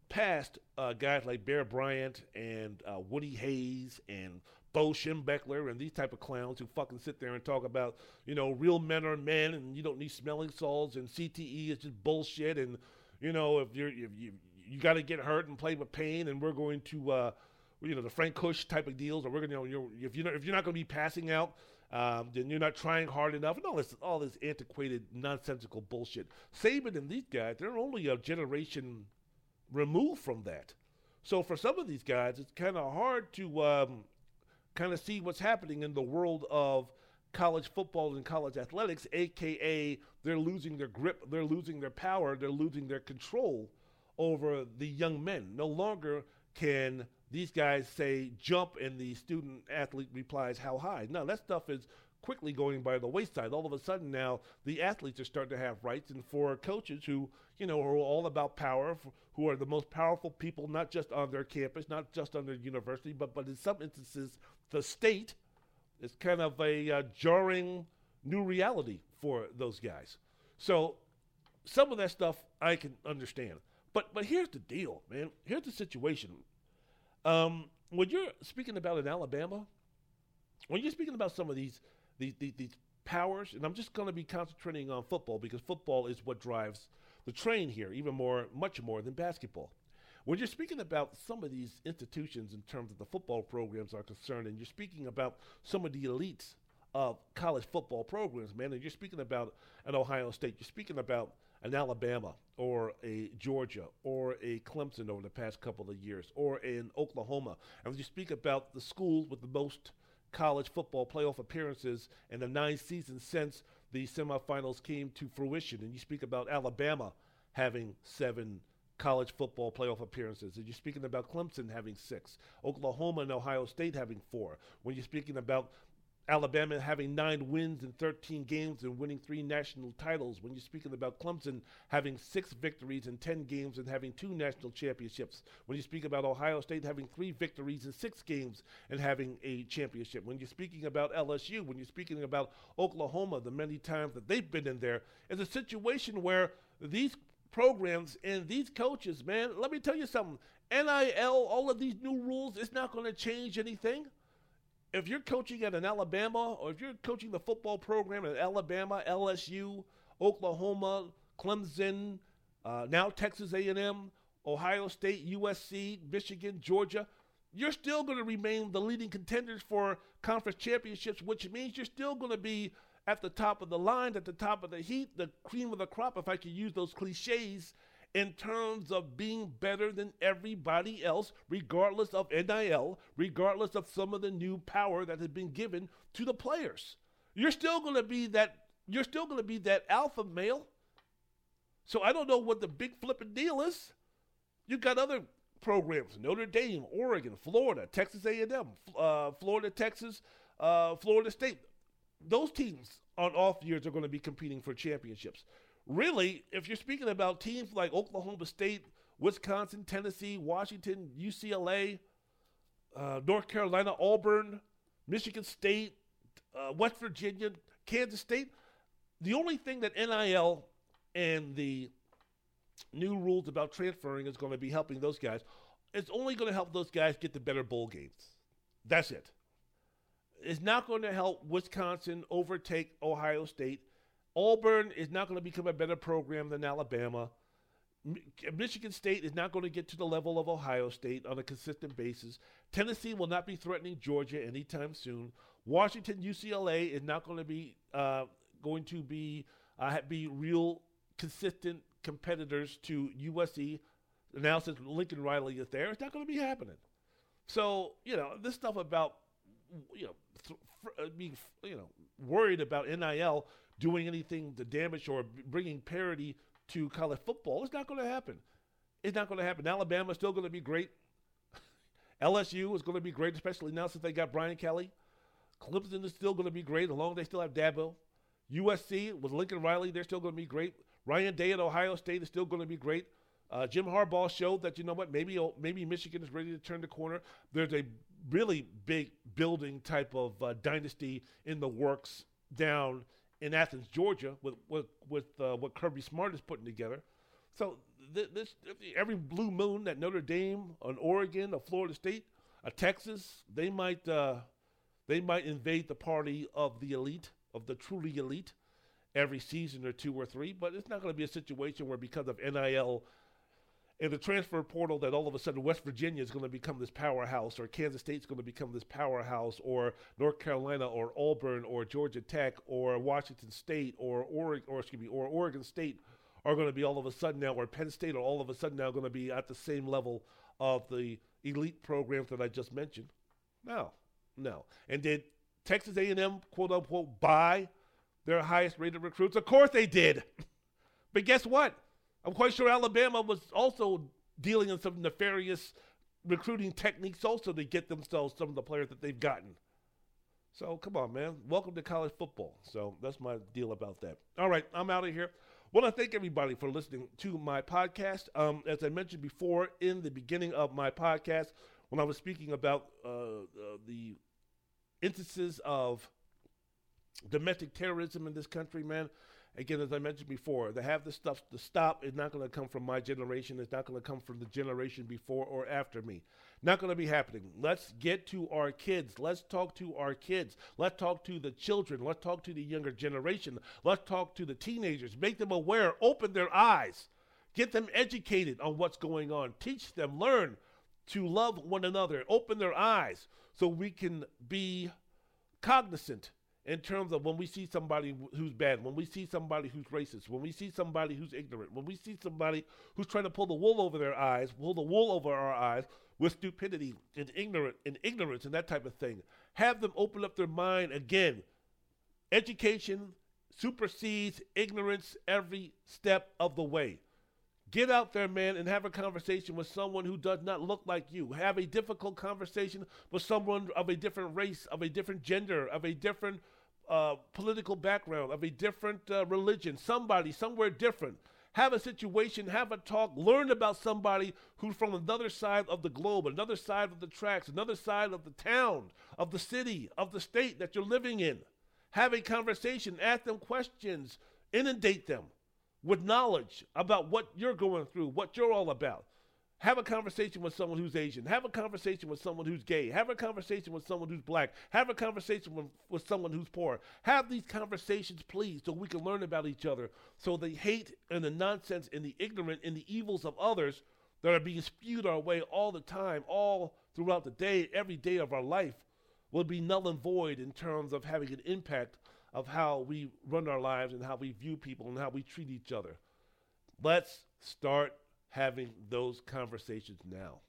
past uh, guys like Bear Bryant and uh, Woody Hayes and Bo Schembechler and these type of clowns who fucking sit there and talk about, you know, real men are men and you don't need smelling salts and CTE is just bullshit and you know if you're if you you got to get hurt and play with pain, and we're going to, uh, you know, the Frank Kush type of deals, or we're going to, you know, if you're not, if you're not going to be passing out, um, then you're not trying hard enough, and all this all this antiquated, nonsensical bullshit. Saban and these guys, they're only a generation removed from that. So for some of these guys, it's kind of hard to um, kind of see what's happening in the world of college football and college athletics, aka they're losing their grip, they're losing their power, they're losing their control over the young men. No longer can these guys say jump and the student athlete replies how high. No, that stuff is quickly going by the wayside. All of a sudden now the athletes are starting to have rights and for coaches who, you know, are all about power, who are the most powerful people not just on their campus, not just on their university, but but in some instances the state is kind of a uh, jarring new reality for those guys. So some of that stuff I can understand. But but here's the deal, man. Here's the situation. Um, when you're speaking about in Alabama, when you're speaking about some of these these these, these powers, and I'm just going to be concentrating on football because football is what drives the train here, even more, much more than basketball. When you're speaking about some of these institutions in terms of the football programs are concerned, and you're speaking about some of the elites of college football programs, man. And you're speaking about an Ohio State, you're speaking about an Alabama or a Georgia or a Clemson over the past couple of years or in Oklahoma. And when you speak about the schools with the most college football playoff appearances in the nine seasons since the semifinals came to fruition. And you speak about Alabama having seven college football playoff appearances. And you're speaking about Clemson having six, Oklahoma and Ohio State having four. When you're speaking about Alabama having nine wins in 13 games and winning three national titles. When you're speaking about Clemson having six victories in 10 games and having two national championships. When you speak about Ohio State having three victories in six games and having a championship. When you're speaking about LSU, when you're speaking about Oklahoma, the many times that they've been in there, it's a situation where these programs and these coaches, man, let me tell you something. NIL, all of these new rules, it's not going to change anything if you're coaching at an Alabama or if you're coaching the football program at Alabama, LSU, Oklahoma, Clemson, uh, now Texas A&M, Ohio State, USC, Michigan, Georgia, you're still going to remain the leading contenders for conference championships, which means you're still going to be at the top of the line, at the top of the heat, the cream of the crop, if I could use those cliches in terms of being better than everybody else, regardless of NIL, regardless of some of the new power that has been given to the players. You're still going to be that. You're still going to be that alpha male. So I don't know what the big flipping deal is. You've got other programs: Notre Dame, Oregon, Florida, Texas A&M, uh, Florida, Texas, uh, Florida State. Those teams on off years are going to be competing for championships really, if you're speaking about teams like Oklahoma State, Wisconsin, Tennessee, Washington, UCLA, uh, North Carolina, Auburn, Michigan State, uh, West Virginia, Kansas State, the only thing that NIL and the new rules about transferring is going to be helping those guys. It's only going to help those guys get the better bowl games. That's it. It's not going to help Wisconsin overtake Ohio State Auburn is not going to become a better program than Alabama. Michigan State is not going to get to the level of Ohio State on a consistent basis. Tennessee will not be threatening Georgia anytime soon. Washington, UCLA is not going to be uh, going to be uh, be real consistent competitors to USC. Now since Lincoln Riley is there, it's not going to be happening. So you know this stuff about you know th- uh, being you know worried about NIL doing anything to damage or bringing parity to college football. It's not going to happen. It's not going to happen. Alabama's still going to be great. LSU is going to be great, especially now since they got Brian Kelly. Clemson is still going to be great, as long as they still have Dabo. USC with Lincoln Riley, they're still going to be great. Ryan Day at Ohio State is still going to be great. Uh, Jim Harbaugh showed that you know what, maybe maybe Michigan is ready to turn the corner. There's a really big building type of uh, dynasty in the works down in Athens, Georgia, with with, with uh, what Kirby Smart is putting together. So th- this every blue moon that Notre Dame, an Oregon, a Florida State, a Texas, they might uh, they might invade the party of the elite, of the truly elite, every season or two or three. But it's not going to be a situation where because of NIL in the transfer portal that all of a sudden West Virginia is going to become this powerhouse, or Kansas State's going to become this powerhouse, or North Carolina, or Auburn, or Georgia Tech, or Washington State, or Oregon, or excuse me, or Oregon State are going to be all of a sudden now, or Penn State are all of a sudden now going to be at the same level of the elite programs that I just mentioned. No, no. And did Texas A&M quote unquote buy their highest rated recruits? Of course they did. but guess what? I'm quite sure Alabama was also dealing in some nefarious recruiting techniques also to get themselves some of the players that they've gotten. So come on, man. Welcome to college football. So that's my deal about that. All right, I'm out of here. want to thank everybody for listening to my podcast. Um, as I mentioned before in the beginning of my podcast, when I was speaking about uh, uh, the instances of domestic terrorism in this country, man, again, as I mentioned before, to have this stuff to stop is not going to come from my generation. It's not going to come from the generation before or after me. Not going to be happening. Let's get to our kids. Let's talk to our kids. Let's talk to the children. Let's talk to the younger generation. Let's talk to the teenagers. Make them aware. Open their eyes. Get them educated on what's going on. Teach them, learn to love one another. Open their eyes so we can be cognizant in terms of when we see somebody who's bad, when we see somebody who's racist, when we see somebody who's ignorant, when we see somebody who's trying to pull the wool over their eyes, pull the wool over our eyes with stupidity and ignorant and ignorance and that type of thing. Have them open up their mind again. Education supersedes ignorance every step of the way. Get out there, man, and have a conversation with someone who does not look like you. Have a difficult conversation with someone of a different race, of a different gender, of a different uh, political background, of a different uh, religion, somebody somewhere different. Have a situation, have a talk, learn about somebody who's from another side of the globe, another side of the tracks, another side of the town, of the city, of the state that you're living in. Have a conversation, ask them questions, inundate them with knowledge about what you're going through, what you're all about. Have a conversation with someone who's Asian. Have a conversation with someone who's gay. Have a conversation with someone who's black. Have a conversation with, with someone who's poor. Have these conversations, please, so we can learn about each other. So the hate and the nonsense and the ignorant and the evils of others that are being spewed our way all the time, all throughout the day, every day of our life, will be null and void in terms of having an impact of how we run our lives and how we view people and how we treat each other. Let's start having those conversations now.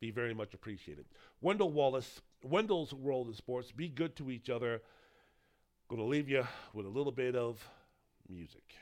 Be very much appreciated. Wendell Wallace, Wendell's World in Sports. Be good to each other. Going to leave you with a little bit of music.